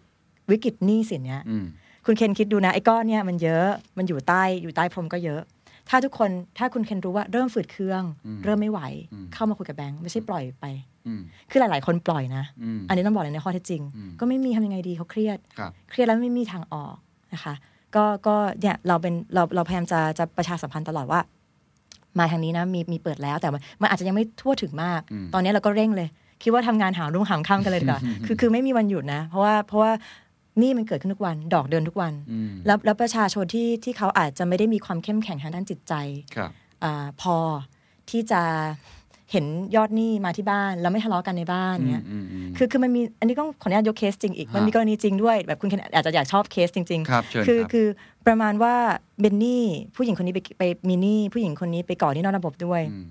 วิกฤตหนี้สินเนี้ยอืมคุณเคนคิดดูนะไอ้ก้อนเนี่ยมันเยอะมันอยู่ใต้อยู่ใต้พรมก็เยอะ ถ้าทุกคนถ้าคุณเคนรู้ว่าเริ่มฝืดเคืองอืมเริ่มไม่ไหวอืมเข้ามาคุยกับแบงค์ไม่ใช่ปล่อยไปอืมคือหลาย ๆ คนปล่อยนะอืมอันนี้ต้องบอกเลยในข้อเท็จจริงอืมก็ไม่มีทำยังไงดีเขาเครียดครับเครียดแล้วไม่มีทางออกนะคะก็ก็เนี่ยเราเป็นเราเราพยายามจะจะประชาสัมพันธ์ตลอดว่า มาทางนี้นะมีมีเปิดแล้วแต่ว่ามันอาจจะยังไม่ทั่วถึงมากอืมตอนนี้เราก็เร่งเลย คิดว่าทำงานหารุ่งหามค่ำกันเลยดีกว่าคือคือไม่มีวันหยุดนะ เพราะว่าเพราะว่า นี่มันเกิดขึ้นทุกวันดอกเดินทุกวันอืมแล้วแล้วประชาชนที่ที่เขาอาจจะไม่ได้มีความเข้มแข็งทางด้านจิตใจครับอาพอที่จะเห็นยอดหนี้มาที่บ้าน แล้วไม่ทะเลาะกันในบ้านเงี้ยอืมอืมคือคือมันมีอันนี้ต้องขออนุญาตยกเคสจริงอีกฮะมันมีกรณีจริงด้วย แบบคุณเคนอาจจะอยากชอบเคสจริงครับเชิญๆคือครับคือประมาณว่าเบนนี่ผู้หญิงคนนี้ไปไปมีหนี้ผู้หญิงคนนี้ไปก่อหนี้นอกระบบด้วยม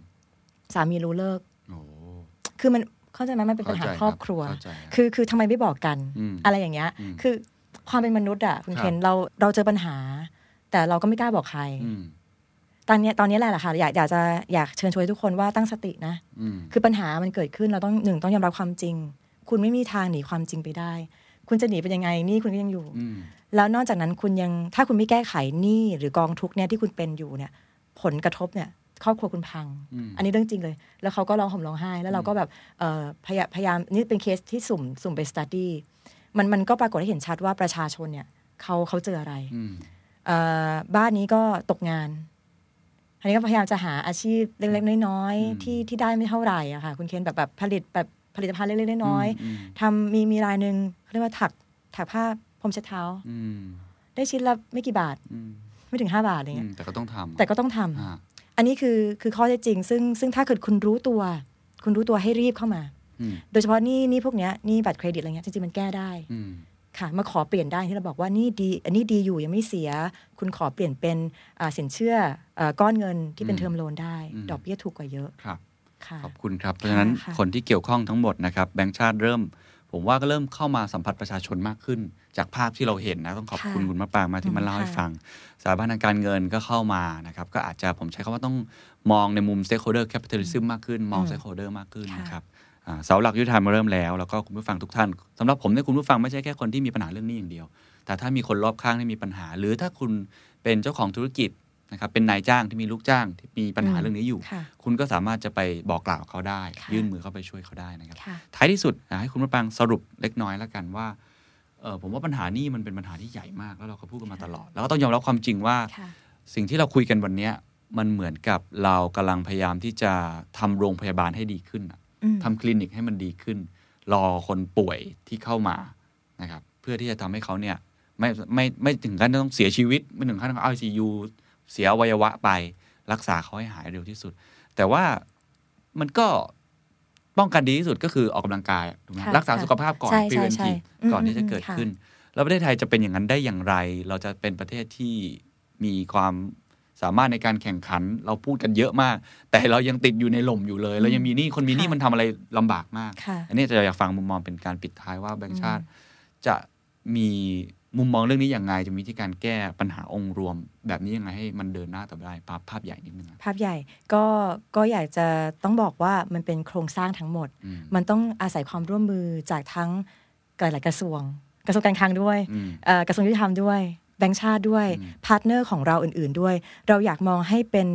สามีรู้เลิกโอ้คือมัน เข้าใจไหมมันเป็นปัญหาเข้าใจครอบครัวเข้าใจครับคือคือทำไมไม่บอกกันอืมอะไรอย่างเงี้ยอืมคือความเป็นมนุษย์อะคุณครับเคนเราเราเจอปัญหา แต่เราก็ไม่กล้าบอกใครอืมตอนเนี้ยตอนนี้แหละค่ะอยากอยากจะอยากเชิญชวนทุกคนว่าตั้งสตินะอืมคือปัญหามันเกิดขึ้นเราต้องหนึ่งต้องยอมรับความจริง คุณไม่มีทางหนีความจริงไปได้ คุณจะหนีไปยังไงหนี่คุณก็ยังอยู่อืมแล้วนอกจากนั้นคุณยังถ้าคุณไม่แก้ไขหนี้หรือกองทุกข์เนี่ยที่คุณเป็นอยู่เนี่ย ผลกระทบเนี่ย ครอบครัวคุณพังอืมอันนี้เรื่องจริงเลย แล้วเขาก็ร้องห่มร้องไห้ แล้วเราก็แบบเอ่อพยายามพยายามนี่เป็นเคสที่สุ่มสุ่มไปสตัดดี้มันมันก็ปรากฏให้เห็นชัดว่าประชาชนเนี่ยเขาเขาเจออะไรอืมเอ่อบ้านนี้ก็ตกงาน อันนี้ก็พยายามจะหาอาชีพเล็กๆน้อยอืมๆที่ที่ได้ไม่เท่าไหร่อะค่ะคุณเคนแบบแบบผลิตแบบผลิตภัณฑ์เล็กๆน้อยอืมๆทำมีมีรายหนึ่งเขาเรียกว่าถักถักผ้าพรมเช็ดเท้าอืมได้ชิ้นละไม่กี่บาทอืมไม่ถึงห้าบาทอะไรอืเงี้มยแต่ก็ต้องทำแต่ก็ต้องทำอ่า อันนี้คือคือข้อเท็จจริง ซึ่งซึ่งถ้าเกิดคุณรู้ตัว คุณรู้ตัวให้รีบเข้ามาอืมโดยเฉพาะหนี้หนี้พวกเนี้ยหนี้บัตรเครดิตอะไรเงี้ยจริงๆมันแก้ได้อืมค่ะมาขอเปลี่ยนได้ที่เราบอกว่าหนี้ดี อันหนี้ดีอยู่ยังไม่เสีย คุณขอเปลี่ยนเป็นอ่าสินเชื่ออ่าก้อนเงินที่เป็นอืม term loan ได้อืมดอกเบี้ยถูกกว่าเยอะครับค่ะขอบคุณครับ เพราะฉะนั้นค่ะคนที่เกี่ยวข้องทั้งหมดนะครับแบงค์ชาติเริ่ม ผมว่าก็เริ่มเข้ามาสัมผัสประชาชนมากขึ้น จากภาพที่เราเห็นนะต้องขอบคุณค่ะคุณมะปรางมากที่มาเล่าให้ค่ะฟังสถาบันทางการเงินก็เข้ามานะครับ ก็อาจจะผมใช้คำว่าต้องมองในมุม stakeholder capitalism มากขึ้น มองอืม stakeholder มากขึ้นค่ะนะครับอ่าเสาหลักยุทธธรรมมาเริ่มแล้วแล้วก็คุณผู้ฟังทุกท่านสำหรับผมเนี่ยคุณผู้ฟังไม่ใช่แค่คนที่มีปัญหาเรื่องนี้อย่างเดียว แต่ถ้ามีคนรอบข้างที่มีปัญหา หรือถ้าคุณเป็นเจ้าของธุรกิจ นะครับเป็นนายจ้างที่มีลูกจ้างที่มีปัญหาอืมเรื่องนี้อยู่ค่ะคุณก็สามารถจะไปบอกกล่าวเขาได้ค่ะยื่นมือเข้าไปช่วยเขาได้นะครับค่ะท้ายที่สุดอยากให้คุณมะปรางสรุปเล็กน้อยแล้วกันว่าเออผมว่าปัญหานี่มันเป็นปัญหาที่ใหญ่มากแล้วเราก็พูดกันมาตลอด แล้วก็ต้องยอมรับความจริงว่าค่ะสิ่งที่เราคุยกันวันเนี้ยมันเหมือนกับเรากำลังพยายามที่จะทำโรงพยาบาลให้ดีขึ้นอะอืมทำคลินิกให้มันดีขึ้น รอคนป่วยที่เข้ามานะครับ เพื่อที่จะทำให้เขาเนี่ยไม่ไม่ไม่ถึงขั้นต้องเสียชีวิต ไม่ถึงขั้นต้องเอาซียู เสียอวัยวะไป รักษาเขาให้หายเร็วที่สุด แต่ว่ามันก็ป้องกันดีที่สุดก็คือออกกำลังกายถูกไหมค่ะรักษาสุขภาพก่อนใช่ใช่ใช่ preventive อืมก่อนที่จะเกิดค่ะขึ้น แล้วประเทศไทยจะเป็นอย่างนั้นได้อย่างไร เราจะเป็นประเทศที่มีความสามารถในการแข่งขันเราพูดกันเยอะมาก แต่เรายังติดอยู่ในหล่มอยู่เลย เรายังมีหนี้คนมีหนี้ค่ะมันทำอะไรลำบากมากค่ะอันนี้จะอยากฟังมุมมองเป็นการปิดท้ายว่าแบงก์ชาติจะมี มุมมองเรื่องนี้อย่างไรจะมีวิธีการแก้ปัญหาองค์รวม แบบนี้ยังไงให้มันเดินหน้าต่อไปได้ภาพภาพใหญ่นิดนึงครับภาพใหญ่ก็ก็อยากจะต้องบอกว่ามันเป็นโครงสร้างทั้งหมดอืมมันต้องอาศัยความร่วมมือจากทั้งหลายๆกระทรวง กระทรวงการคลังด้วยอืมเอ่อกระทรวงยุติธรรมด้วยแบงก์ชาติด้วยอืม partner ของเราอื่น ๆ ด้วย เราอยากมองให้เป็น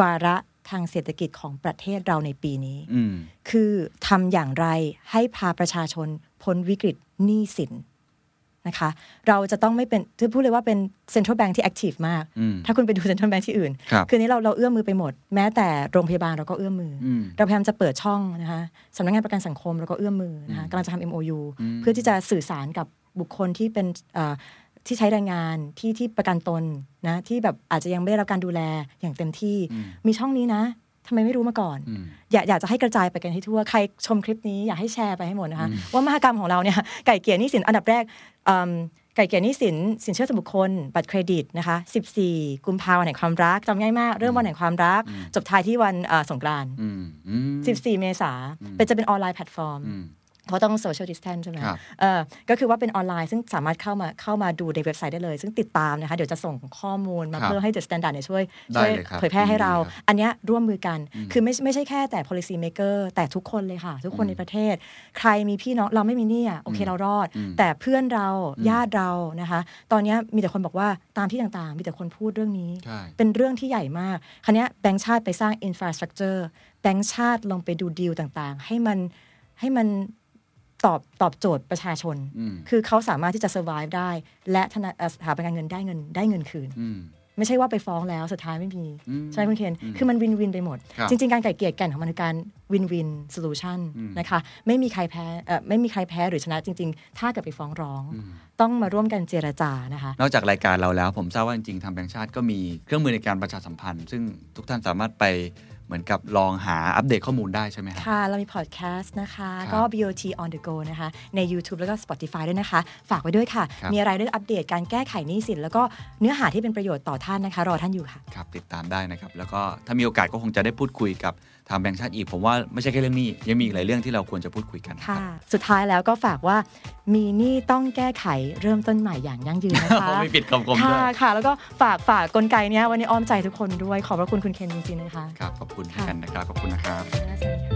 วาระทางเศรษฐกิจของประเทศเราในปีนี้อืมคือทำอย่างไรให้พาประชาชนพ้นวิกฤตหนี้สิน นะคะ เราจะต้องไม่เป็นจะพูดเลยว่าเป็น central bank ที่ active มากอืมถ้าคุณไปดู central bank ที่อื่นครับอนี้เราเราเอื้อมมือไปหมด แม้แต่โรงพยาบาลเราก็เอื้อมมือออืมเราพยายามจะเปิดช่องนะคะสำนักงานประกันสังคมเราก็เอื้อมมือนะคะอืมกำลังจะทำ MOU อืมเพื่อที่จะสื่อสารกับบุคคลที่เป็นเอ่อที่ใช้แรงงานที่ที่ประกันตนนะที่แบบอาจจะยังไม่ได้รับการดูแลอย่างเต็มที่อืมมีช่องนี้นะ ทำไมไม่รู้มาก่อนอืมอยากอยากจะให้กระจายไปกันให้ทั่ว ใครชมคลิปนี้อยากให้แชร์ไปให้หมดนะคะอืมว่ามหกรรมของเราเนี่ยไก่เกลี่ยหนี้สินอันดับแรกอืมไก่เกลี่ยหนี้สินสินเชื่อส่วนบุคคล บัตรเครดิตนะคะ 14 กุมภาพันธ์วันแห่งความรักจำง่ายมาก เริ่มวันแห่งความรัก จบท้ายที่วันเอ่อสงกรานต์อืมอืม14 เมษาเป็นจะเป็น online platform อืม เพราะต้อง social distance ใช่ไหมครับเออก็คือว่าเป็นออนไลน์ซึ่งสามารถเข้ามาเข้ามาดูในเว็บไซต์ได้เลย ซึ่งติดตามนะคะ เดี๋ยวจะส่งข้อมูลมาครับเพื่อให้ The Standard เนี่ยช่วยได้ช่วยเลยครับเผยแพร่ให้เรายินดีครับอันเนี้ยร่วมมือกัน คือไม่ไม่ใช่แค่แต่ policy maker แต่ทุกคนเลยค่ะ ทุกคนอืมในประเทศ ใครมีพี่น้องเราไม่มีหนี้อะโอเคอืมเรารอดอืมแต่เพื่อนเราญาติเรานะคะ ตอนเนี้ยมีแต่คนบอกว่าตามที่ต่างๆ มีแต่คนพูดเรื่องนี้ใช่เป็นเรื่องที่ใหญ่มากคราวเนี้ยแบงก์ชาติไปสร้าง infrastructure แบงก์ชาติลงไปดูดีลต่างๆ ให้มันให้มัน ตอบตอบโจทย์ประชาชนอืมคือเขาสามารถที่จะ survive ได้ และธนาเอ่อสถาบันการเงินได้เงินได้เงินคืนอืมไม่ใช่ว่าไปฟ้องแล้วสุดท้ายไม่มีอืมใช่ไหมคุณเคนอืมคือมัน win-win ไปหมดครับจริง ๆ การไกล่เกลี่ยแก่นของมันคือการ win-win solution อืมนะคะ ไม่มีใครแพ้เอ่อไม่มีใครแพ้หรือชนะจริง ๆ ถ้าเกิดไปฟ้องร้องอืมต้องมาร่วมกันเจรจานะคะ นอกจากรายการเราแล้ว ผมทราบว่าจริงๆทางแบงก์ชาติก็มีเครื่องมือในการประชาสัมพันธ์ ซึ่งทุกท่านสามารถไป เหมือนกับลองหาอัปเดตข้อมูลได้ใช่ไหมครับค่ะ เรามีพอดแคสต์นะคะครับก็ BOT on the go นะคะ ใน YouTube แล้วก็ Spotify ด้วยนะคะ ฝากไว้ด้วยค่ะครับมีอะไรเรื่องอัปเดตการแก้ไขหนี้สิน แล้วก็เนื้อหาที่เป็นประโยชน์ต่อท่านนะคะ รอท่านอยู่ค่ะ ครับ ติดตามได้นะครับ แล้วก็ถ้ามีโอกาสก็คงจะได้พูดคุยกับ ทางแบงก์ชาติอีก ผมว่าไม่ใช่แค่เรื่องนี้ ยังมีอีกหลายเรื่องที่เราควรจะพูดคุยกันค่ะ สุดท้ายแล้วก็ฝากว่ามีหนี้ต้องแก้ไขเริ่มต้นใหม่อย่างยั่งยืนนะคะไม่ปิดคำคมด้ค่ะวยค่ะ แล้วก็ฝากฝากกลไกเนี้ยไว้ในอ้อมใจทุกคนด้วยขอบพระคุณคุณเคนจริงๆนะคะครับขอบคุณค่ะกันนะครับขอบคุณนะครับสวัสดีค่ะ